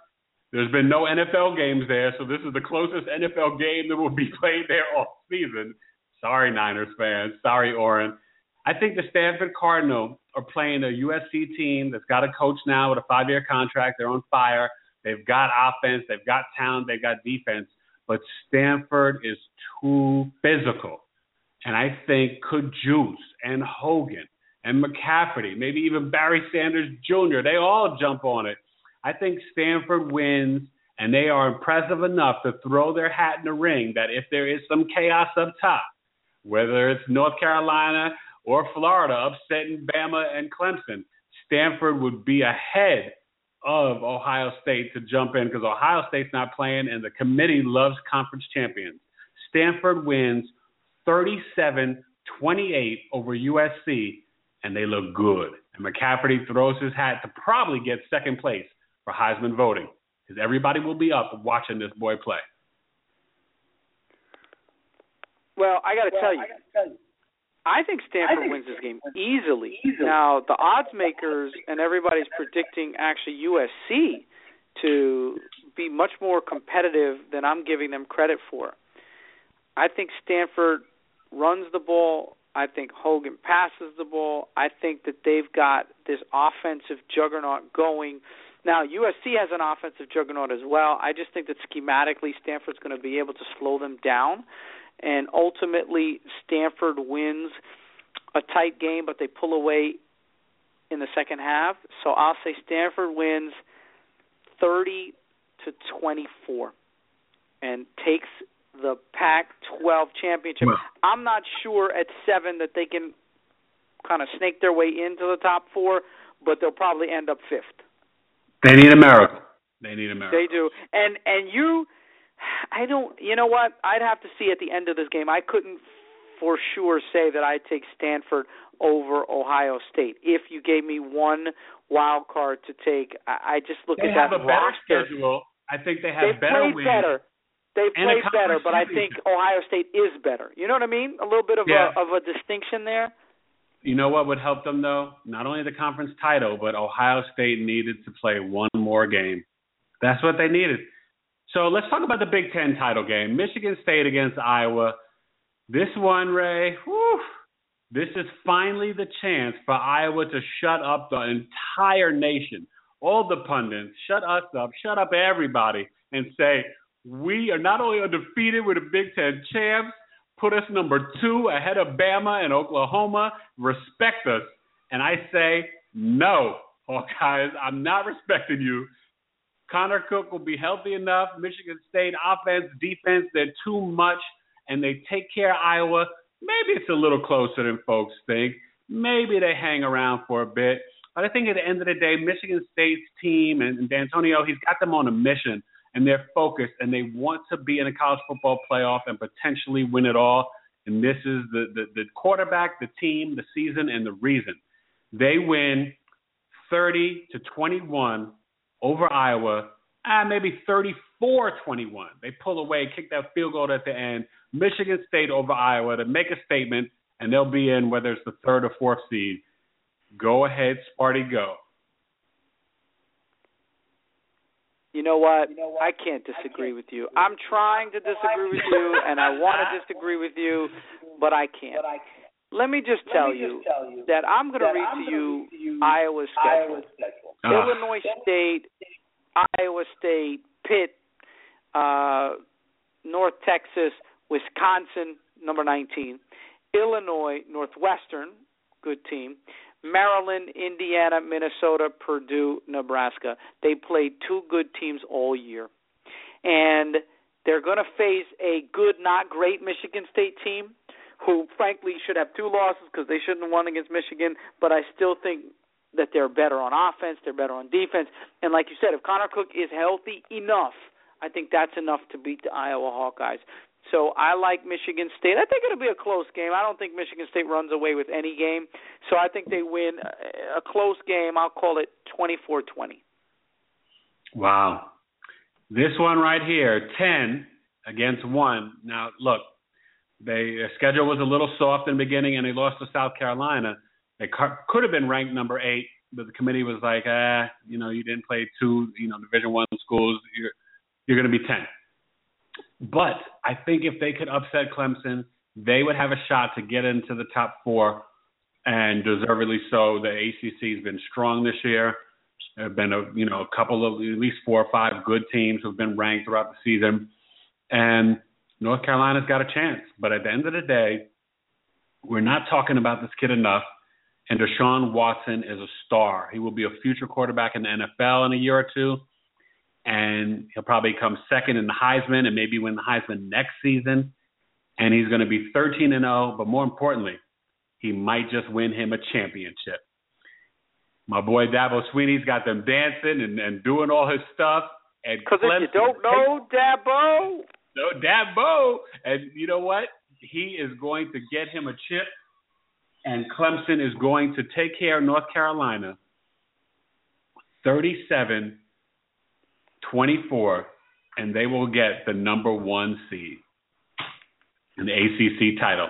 B: There's been no NFL games there, so this is the closest NFL game that will be [laughs] played there all season. Sorry, Niners fans. Sorry, Oren. I think the Stanford Cardinal are playing a USC team that's got a coach now with a five year contract. They're on fire. They've got offense, they've got talent, they've got defense, but Stanford is too physical. And I think could Juice and Hogan and McCaffrey, maybe even Barry Sanders Jr. They all jump on it. I think Stanford wins, and they are impressive enough to throw their hat in the ring that if there is some chaos up top, whether it's North Carolina or Florida upsetting Bama and Clemson, Stanford would be ahead of Ohio State to jump in because Ohio State's not playing, and the committee loves conference champions. Stanford wins 37 28 over USC and they look good. And McCaffrey throws his hat to probably get second place for Heisman voting because everybody will be up watching this boy play.
A: Well, I got to tell you, I think Stanford I think wins this game easily. easily. Now, the odds makers and everybody's predicting actually USC to be much more competitive than I'm giving them credit for. I think Stanford runs the ball I think Hogan passes the ball. I think that they've got this offensive juggernaut going. Now, USC has an offensive juggernaut as well. I just think that schematically, Stanford's going to be able to slow them down. And ultimately, Stanford wins a tight game, but they pull away in the second half. So I'll say Stanford wins 30 to 24 and takes the Pac-12 championship. Well, I'm not sure at seven that they can kind of snake their way into the top four, but they'll probably end up fifth.
B: They need a miracle. They need a miracle.
A: They do, and and you, I don't. You know what? I'd have to see at the end of this game. I couldn't for sure say that I'd take Stanford over Ohio State. If you gave me one wild card to take, I, I just look
B: they
A: at
B: that
A: have
B: a better schedule. I think they have
A: They've
B: better
A: played
B: wins.
A: better. They've played better, but I think Ohio State is better. You know what I mean? A little bit of
B: yeah.
A: a of a distinction there.
B: You know what would help them though? Not only the conference title, but Ohio State needed to play one more game. That's what they needed. So let's talk about the Big Ten title game. Michigan State against Iowa. This one, Rae, whew, this is finally the chance for Iowa to shut up the entire nation. All the pundits, shut us up, shut up everybody, and say, we are not only undefeated, we're the Big Ten champs, put us number two ahead of Bama and Oklahoma, respect us. And I say, no, Hawkeyes, I'm not respecting you. Connor Cook will be healthy enough. Michigan State offense, defense, they're too much, and they take care of Iowa. Maybe it's a little closer than folks think. Maybe they hang around for a bit. But I think at the end of the day, Michigan State's team and D'Antonio, he's got them on a mission and they're focused and they want to be in a college football playoff and potentially win it all. And this is the, the, the quarterback, the team, the season, and the reason. They win 30 to 21 over Iowa, ah, maybe 34 21. They pull away, kick that field goal at the end. Michigan State over Iowa to make a statement, and they'll be in whether it's the third or fourth seed. Go ahead, Sparty, go.
A: You know what? I can't disagree with you. I'm trying to disagree with you, and I want to disagree with you, but I can't. Let me just tell you that I'm going to read to you Iowa's schedule. Illinois State, Iowa State, Pitt, uh, North Texas, Wisconsin, number 19, Illinois, Northwestern, good team, Maryland, Indiana, Minnesota, Purdue, Nebraska. They played two good teams all year. And they're going to face a good, not great Michigan State team who, frankly, should have two losses because they shouldn't have won against Michigan. But I still think that they're better on offense, they're better on defense. And like you said, if Connor Cook is healthy enough, I think that's enough to beat the Iowa Hawkeyes. So I like Michigan State. I think it'll be a close game. I don't think Michigan State runs away with any game. So I think they win a close game. I'll call it 24-20.
B: Wow. This one right here, 10 against 1. Now, look, they, their schedule was a little soft in the beginning and they lost to South Carolina. They could have been ranked number 8, but the committee was like, "Ah, you know, you didn't play two, you know, Division 1 schools. You're you're going to be 10." But I think if they could upset Clemson, they would have a shot to get into the top four, and deservedly so. The ACC has been strong this year. There have been a you know a couple of at least four or five good teams who've been ranked throughout the season, and North Carolina's got a chance. But at the end of the day, we're not talking about this kid enough. And Deshaun Watson is a star. He will be a future quarterback in the NFL in a year or two and he'll probably come second in the Heisman and maybe win the Heisman next season. And he's going to be 13 and 0, but more importantly, he might just win him a championship. My boy Dabo Swinney's got them dancing and, and doing all his stuff.
A: Because if you don't know Dabo,
B: no Dabo, and you know what? He is going to get him a chip, and Clemson is going to take care of North Carolina, 37 24, and they will get the number one seed the ACC title.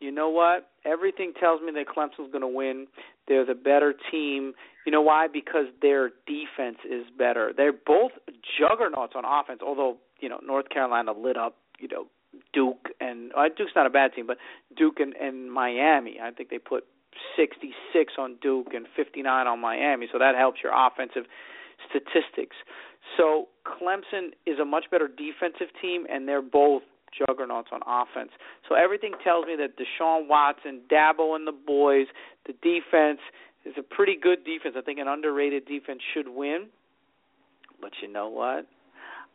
A: You know what? Everything tells me that Clemson's going to win. They're the better team. You know why? Because their defense is better. They're both juggernauts on offense. Although you know North Carolina lit up, you know Duke and uh, Duke's not a bad team, but Duke and, and Miami. I think they put 66 on Duke and 59 on Miami. So that helps your offensive statistics. So Clemson is a much better defensive team, and they're both juggernauts on offense. So everything tells me that Deshaun Watson, Dabo, and the boys, the defense is a pretty good defense. I think an underrated defense should win. But you know what?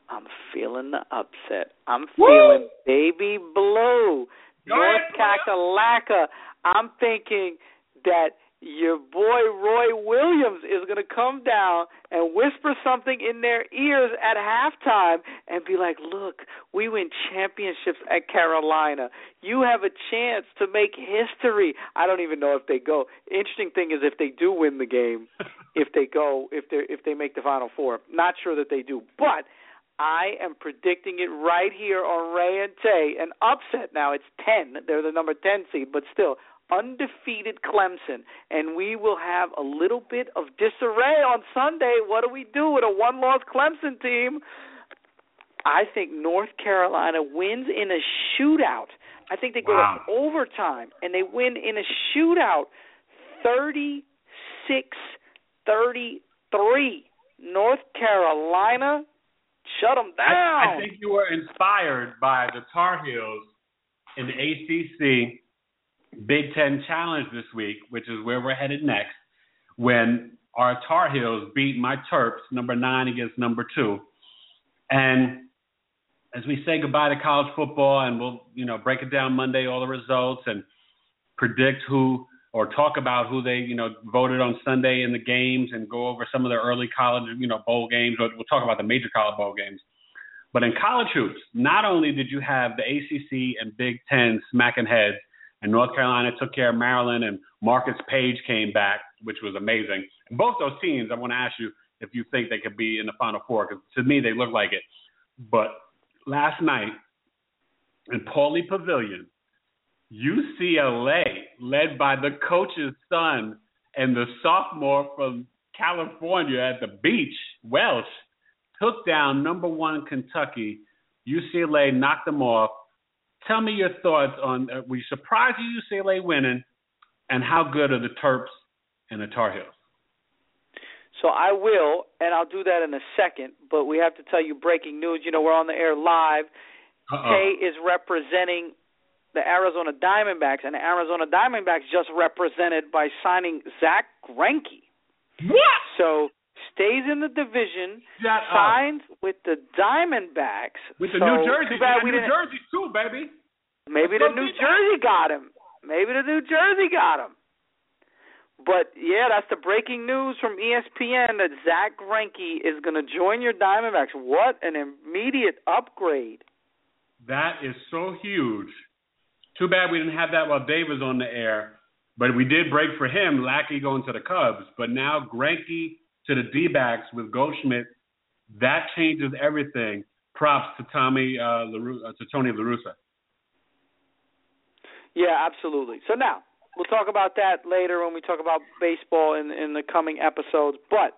A: I'm feeling the upset. I'm feeling Woo! baby blue. North Kakalaka. I'm thinking that your boy Roy Williams is going to come down and whisper something in their ears at halftime and be like, "Look, we win championships at Carolina. You have a chance to make history." I don't even know if they go. Interesting thing is if they do win the game, [laughs] if they go, if they if they make the final four. Not sure that they do, but I am predicting it right here on Rae and Tay. An upset now. It's 10. They're the number 10 seed, but still undefeated Clemson, and we will have a little bit of disarray on Sunday. What do we do with a one-loss Clemson team? I think North Carolina wins in a shootout. I think they go wow. to overtime and they win in a shootout 36 33. North Carolina, shut them down.
B: I, I think you were inspired by the Tar Heels in the ACC Big Ten Challenge this week, which is where we're headed next, when our Tar Heels beat my Terps, number nine against number two. And as we say goodbye to college football, and we'll you know break it down Monday, all the results, and predict who or talk about who they you know voted on Sunday in the games, and go over some of the early college you know bowl games. We'll talk about the major college bowl games. But in college hoops, not only did you have the ACC and Big Ten smacking heads and North Carolina took care of Maryland, and Marcus Paige came back, which was amazing. And both those teams, I want to ask you if you think they could be in the Final Four, because to me they look like it. But last night in Pauley Pavilion, UCLA, led by the coach's son and the sophomore from California at the beach, Welsh, took down number one Kentucky. UCLA knocked them off Tell me your thoughts on uh, we surprised you UCLA winning, and how good are the Terps and the Tar Heels?
A: So I will, and I'll do that in a second. But we have to tell you breaking news. You know, we're on the air live. Tay is representing the Arizona Diamondbacks, and the Arizona Diamondbacks just represented by signing Zack Greinke.
B: What?
A: So stays in the division, Shut signs up. with the Diamondbacks.
B: With the
A: so,
B: New Jersey,
A: too bad
B: we
A: New
B: Jersey too, baby.
A: Maybe the New Jersey got him. Maybe the New Jersey got him. But yeah, that's the breaking news from ESPN that Zack Greinke is going to join your Diamondbacks. What an immediate upgrade!
B: That is so huge. Too bad we didn't have that while Dave was on the air. But we did break for him, Lackey going to the Cubs. But now Greinke to the D-backs with Goldschmidt, that changes everything. Props to Tommy uh, uh, to Tony La Russa.
A: Yeah, absolutely. So now we'll talk about that later when we talk about baseball in in the coming episodes. But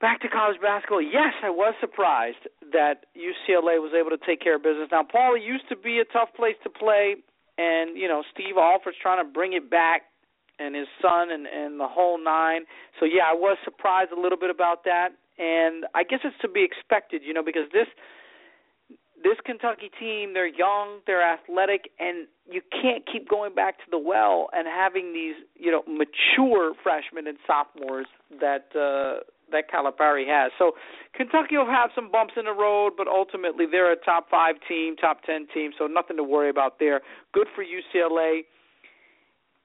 A: back to college basketball. Yes, I was surprised that UCLA was able to take care of business. Now, Pauley used to be a tough place to play, and you know Steve Alford's trying to bring it back and his son and and the whole nine. So yeah, I was surprised a little bit about that, and I guess it's to be expected, you know, because this this Kentucky team, they're young, they're athletic, and you can't keep going back to the well and having these, you know, mature freshmen and sophomores that uh that Calipari has. So Kentucky will have some bumps in the road, but ultimately they're a top five team, top ten team, so nothing to worry about there. Good for UCLA.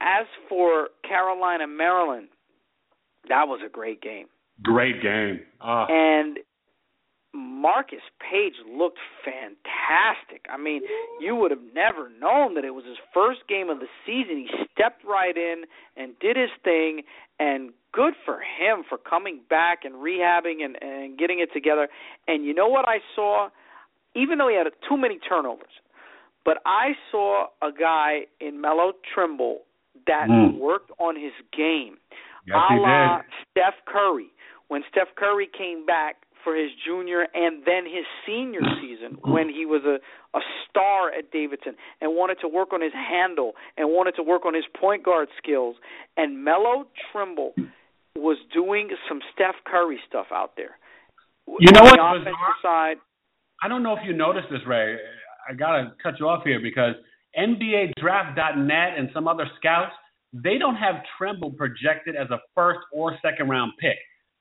A: As for Carolina, Maryland, that was a great game.
B: Great game. Uh.
A: And Marcus Paige looked fantastic. I mean, you would have never known that it was his first game of the season. He stepped right in and did his thing, and good for him for coming back and rehabbing and, and getting it together. And you know what I saw? Even though he had too many turnovers, but I saw a guy in Melo Trimble that mm. worked on his game.
B: Yes, a
A: la Steph Curry. When Steph Curry came back for his junior and then his senior season when he was a, a star at Davidson and wanted to work on his handle and wanted to work on his point guard skills. And Melo Trimble was doing some Steph Curry stuff out there.
B: You know what?
A: The offensive side.
B: I don't know if you noticed this, Rae. I gotta cut you off here because NBADraft.net and some other scouts, they don't have Trimble projected as a first or second round pick.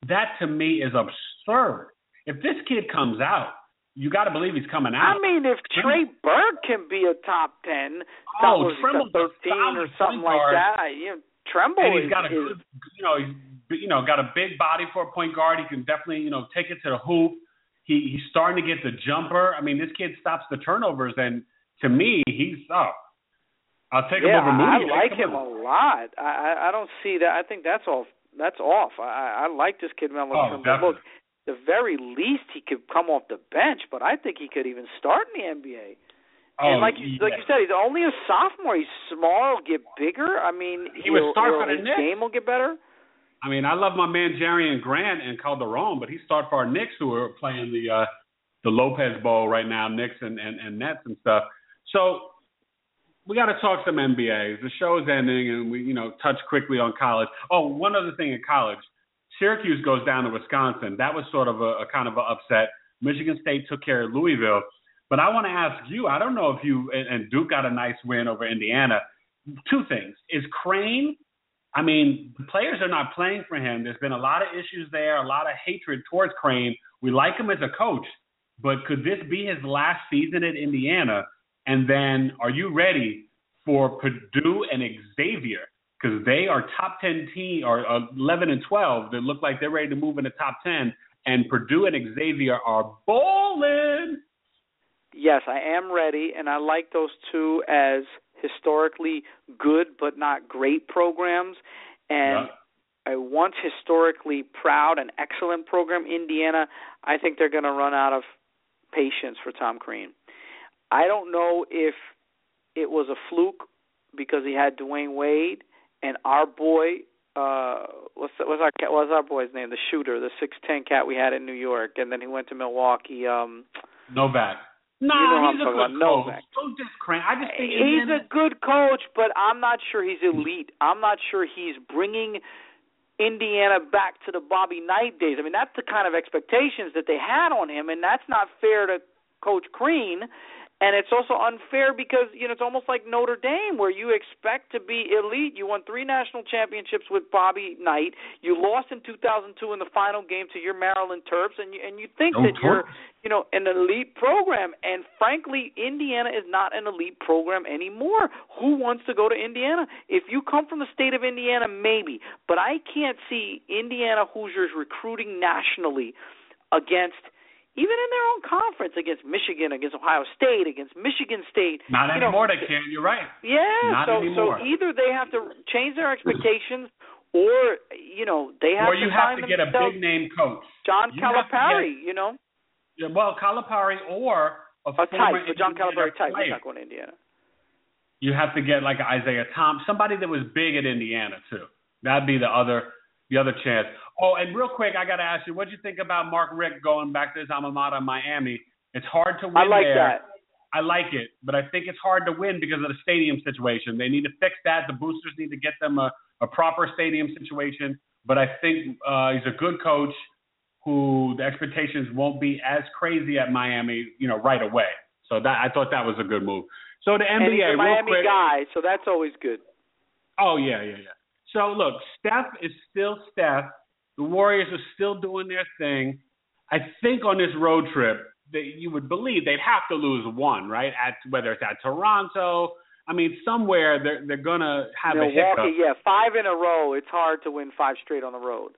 B: That to me is absurd. If this kid comes out, you got to believe he's coming out.
A: I mean, if Trey Burke can be a top ten,
B: oh,
A: Trimble thirteen or something like that, you know, Trimble
B: and he's
A: is,
B: got a good, you know, he's you know got a big body for a point guard. He can definitely you know take it to the hoop. He he's starting to get the jumper. I mean, this kid stops the turnovers, and to me, he's oh, I'll take
A: yeah,
B: him over Moody.
A: I like him a lot. I I don't see that. I think that's all. That's off. I I like this kid Melo
B: oh,
A: Trimble. Look, the very least he could come off the bench, but I think he could even start in the NBA.
B: Oh,
A: and like you,
B: yeah.
A: like you said, he's only a sophomore. He's small, get bigger. I mean,
B: He would start for the
A: his
B: Knicks.
A: game will get better.
B: I mean, I love my man Jerian Grant and Calderon, but he started for our Knicks who are playing the uh the Lopez Bowl right now, Knicks and, and, and Nets and stuff. So we got to talk some NBA. The show is ending, and we, you know, touch quickly on college. Oh, one other thing in college, Syracuse goes down to Wisconsin. That was sort of a, a kind of an upset. Michigan State took care of Louisville. But I want to ask you. I don't know if you and, and Duke got a nice win over Indiana. Two things: is Crean I mean, the players are not playing for him. There's been a lot of issues there, a lot of hatred towards Crean. We like him as a coach, but could this be his last season at Indiana? And then, are you ready for Purdue and Xavier? Because they are top 10 team, or uh, 11 and 12. that look like they're ready to move in the top 10. And Purdue and Xavier are bowling.
A: Yes, I am ready, and I like those two as historically good but not great programs. And
B: Yeah.
A: a once historically proud and excellent program, Indiana, I think they're going to run out of patience for Tom Crean. I don't know if it was a fluke because he had Dwyane Wade and our boy. Uh, what's what's our cat? What's our boy's name? The shooter, the six ten cat we had in New York, and then he went to Milwaukee. Um,
B: Novak. Nah,
A: You know
B: he's
A: I'm
B: a good coach.
A: Novak.
B: Don't just Crean. I just think
A: He's a good coach, but I'm not sure he's elite. I'm not sure he's bringing Indiana back to the Bobby Knight days. I mean, that's the kind of expectations that they had on him, and that's not fair to Coach Crean. And it's also unfair because you know it's almost like Notre Dame, where you expect to be elite. You won three national championships with Bobby Knight. You lost in 2002 in the final game to your Maryland Terps, and you and you think
B: Oh,
A: that you're you know, an elite program. And frankly, Indiana is not an elite program anymore. Who wants to go to Indiana? If you come from the state of Indiana, maybe. But I can't see Indiana Hoosiers recruiting nationally against even in their own conference against Michigan, against Ohio State, against Michigan State.
B: Not
A: you know,
B: anymore. they can't. You're right.
A: Yeah,
B: Not
A: so
B: anymore.
A: so either they have to change their expectations or you know, they have
B: or
A: to
B: you have
A: find
B: to get a big name coach.
A: John
B: you have to
A: Calipari, you know.
B: Yeah, well, Calipari or a,
A: A type, but John Calipari type. He's not going to Indiana.
B: You have to get like Isiah Thomas, somebody that was big at Indiana too. That'd be the other the other chance. Oh, and real quick, I got to ask you, what do you think about Mark Richt going back to his alma mater, Miami? It's hard to win
A: I like
B: there.
A: that.
B: I like it, but I think it's hard to win because of the stadium situation. They need to fix that. The boosters need to get them a, a proper stadium situation. But I think uh, he's a good coach who the expectations won't be as crazy at Miami, you know, right away. So that I thought that was a good move. So the NBA,
A: and he's a Miami
B: quick.
A: guy, so that's always good.
B: Oh yeah, yeah, yeah. So look, Steph is still Steph. The Warriors are still doing their thing. I think on this road trip that you would believe they'd have to lose one, right? At whether it's at Toronto, I mean somewhere they're they're gonna have a hiccup.
A: Yeah, five in a row. It's hard to win five straight on the road.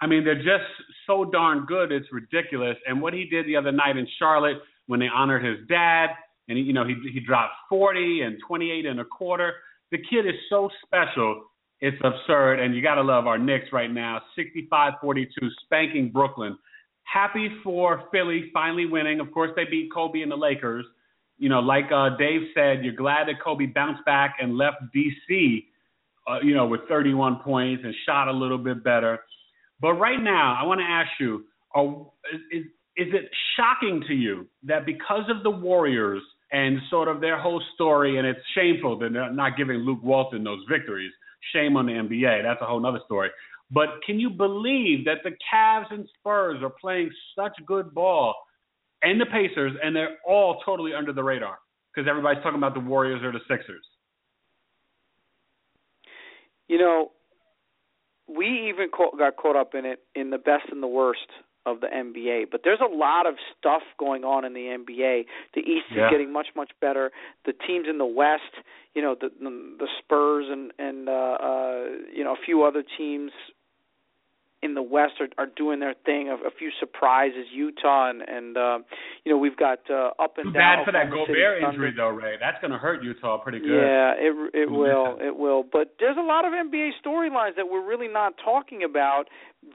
B: I mean, they're just so darn good. It's ridiculous. And what he did the other night in Charlotte when they honored his dad, and he, you know he he dropped 40 and 28 and a quarter. The kid is so special. It's absurd, and you got to love our Knicks right now. 65-42, spanking Brooklyn. Happy for Philly finally winning. Of course, they beat Kobe and the Lakers. You know, like uh, Dave said, you're glad that Kobe bounced back and left DC, uh, you know, with 31 points and shot a little bit better. But right now, I want to ask you: are, is is it shocking to you that because of the Warriors and sort of their whole story, and it's shameful that they're not giving Luke Walton those victories? Shame on the NBA. That's a whole other story. But can you believe that the Cavs and Spurs are playing such good ball, and the Pacers, and they're all totally under the radar because everybody's talking about the Warriors or the Sixers?
A: You know, we even caught, got caught up in it in the best and the worst of the NBA. But there's a lot of stuff going on in the NBA. The East
B: yeah.
A: is getting much much better. The teams in the West, you know, the the, the Spurs and and uh, uh, you know a few other teams in the West are, are doing their thing. A, a few surprises, Utah and and uh, you know we've got uh, up and
B: Too
A: down.
B: bad for that Gobert injury though, Rae. That's going to hurt Utah pretty good.
A: Yeah, it it will, it will. But there's a lot of NBA storylines that we're really not talking about,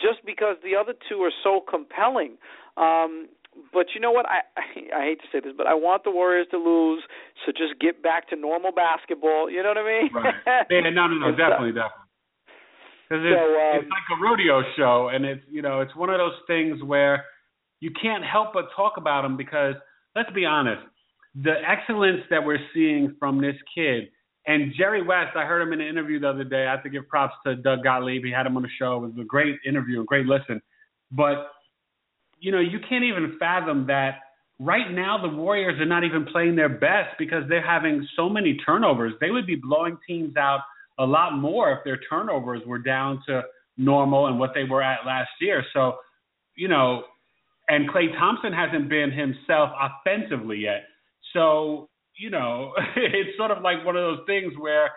A: just because the other two are so compelling. Um, but you know what? I, I [laughs] I hate to say this, but I want the Warriors to lose, so just get back to normal basketball. You know what I mean?
B: Right. Yeah, [laughs] no, no, no, definitely, definitely. Because it's,
A: So, um,
B: it's like a rodeo show, and it's you know it's one of those things where you can't help but talk about them because let's be honest, the excellence that we're seeing from this kid and Jerry West. I heard him in an interview the other day. I have to give props to Doug Gottlieb. He had him on the show. It was a great interview, a great listen. But you know you can't even fathom that right now the Warriors are not even playing their best because they're having so many turnovers. They would be blowing teams out a lot more if their turnovers were down to normal and what they were at last year. So, you know, and Klay Thompson hasn't been himself offensively yet. So, you know, [laughs] it's sort of like one of those things where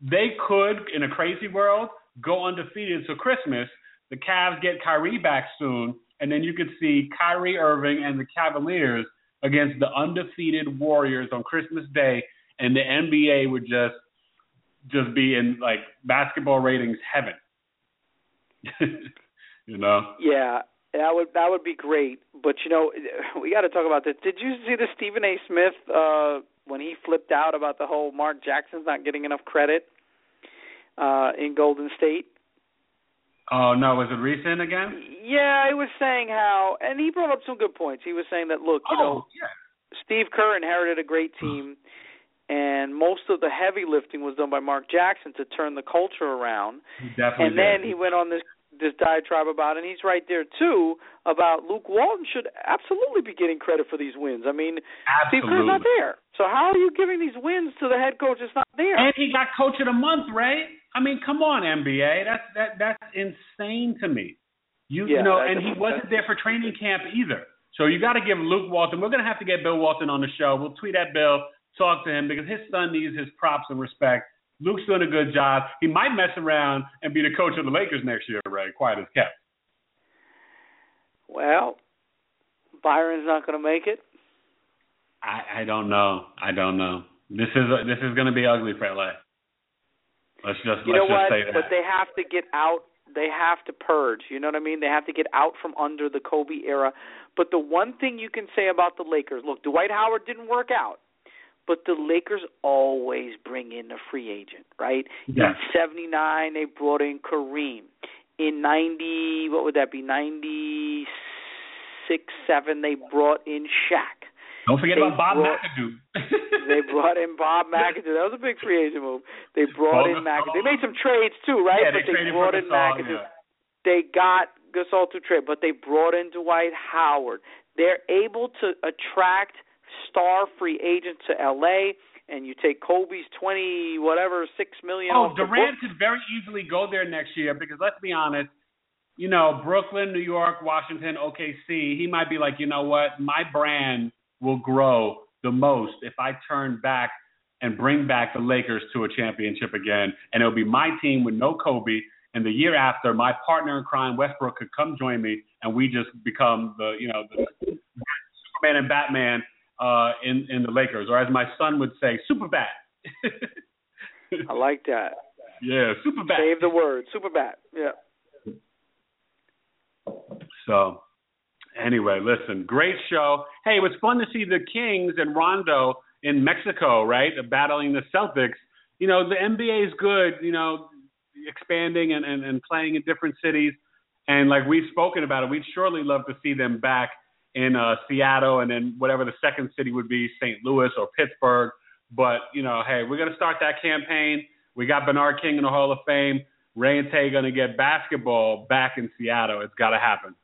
B: they could, in a crazy world, go undefeated to Christmas. The Cavs get Kyrie back soon, and then you could see Kyrie Irving and the Cavaliers against the undefeated Warriors on Christmas Day, and the NBA would just just be in like basketball ratings heaven. [laughs] you know?
A: Yeah, that would that would be great. But you know, we got to talk about this. Did you see the Stephen A. Smith uh when he flipped out about the whole Mark Jackson's not getting enough credit uh in Golden State?
B: Oh no, was it recent again?
A: Yeah, he was saying how, and he brought up some good points. He was saying that look, you know,
B: oh, yeah.
A: Steve Kerr inherited a great team, [sighs] [sighs] and most of the heavy lifting was done by Mark Jackson to turn the culture around. And then
B: did.
A: he went on this this diatribe about, and he's right there too about Luke Walton should absolutely be getting credit for these wins. I mean, Steve Kerr's not there, so how are you giving these wins to the head coach that's not there?
B: And he got coach of the month, right? I mean, come on, NBA. That's that that's insane to me. You
A: Yeah,
B: you know, and he wasn't there for training camp either. So you got to give Luke Walton. We're going to have to get Bill Walton on the show. We'll tweet at Bill, talk to him because his son needs his props and respect. Luke's doing a good job. He might mess around and be the coach of the Lakers next year, Rae. Quiet as kept.
A: well, Byron's not going to make it.
B: I I don't know. I don't know. This is this is going to be ugly for LA. Let's just
A: You
B: let's
A: know
B: just
A: what?
B: say that.
A: But they have to get out. They have to purge. You know what I mean? They have to get out from under the Kobe era. But the one thing you can say about the Lakers, look, Dwight Howard didn't work out, but the Lakers always bring in a free agent, right?
B: Yeah.
A: In '79, they brought in Kareem. In '90, what would that be? '96, '7, they brought in Shaq.
B: Don't forget
A: they
B: about Bob
A: brought-
B: McAdoo. [laughs]
A: They brought in Bob McAdoo. That was a big free agent move. They brought
B: Paul
A: in McAdoo. They made some trades too, right?
B: Yeah,
A: but
B: they
A: they
B: traded
A: brought in
B: Gasol,
A: McAdoo.
B: yeah.
A: They got Gasol to trade, but they brought in Dwight Howard. They're able to attract star free agent to LA and you take Kobe's twenty whatever, six million.
B: Oh,
A: the
B: Durant could very easily go there next year because let's be honest, you know, Brooklyn, New York, Washington, OKC, he might be like, you know what, my brand will grow the most if I turn back and bring back the Lakers to a championship again. And it'll be my team with no Kobe. And the year after, my partner in crime, Westbrook, could come join me, and we just become the, you know, the Superman and Batman uh, in in the Lakers, or as my son would say, Super Bat. [laughs]
A: I like that.
B: Yeah, super bad.
A: Save the word. Super bat. Yeah.
B: So, anyway, listen, great show. Hey, it was fun to see the Kings and Rondo in Mexico, right? Battling the Celtics. You know, the NBA is good, you know, expanding and, and, and playing in different cities. And like we've spoken about it, we'd surely love to see them back in uh, Seattle and then whatever the second city would be, St. Louis or Pittsburgh. But, you know, hey, we're going to start that campaign. We got Bernard King in the Hall of Fame. Rae and Tay going to get basketball back in Seattle. It's got to happen.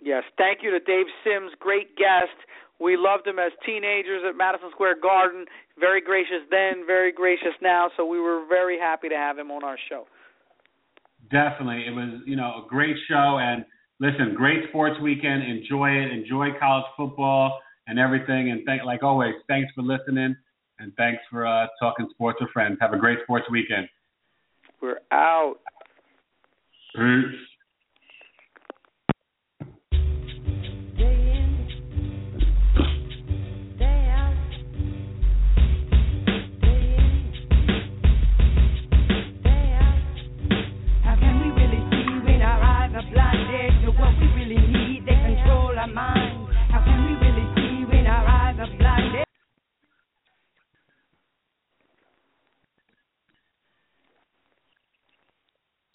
A: Yes. Thank you to Dave Sims, great guest. We loved him as teenagers at Madison Square Garden. Very gracious then, very gracious now. So we were very happy to have him on our show.
B: Definitely, it was you know a great show, and listen, great sports weekend. Enjoy it. Enjoy college football and everything. And thank, like always, thanks for listening and thanks for uh, talking sports with friends. Have a great sports weekend.
A: We're out.
B: Peace.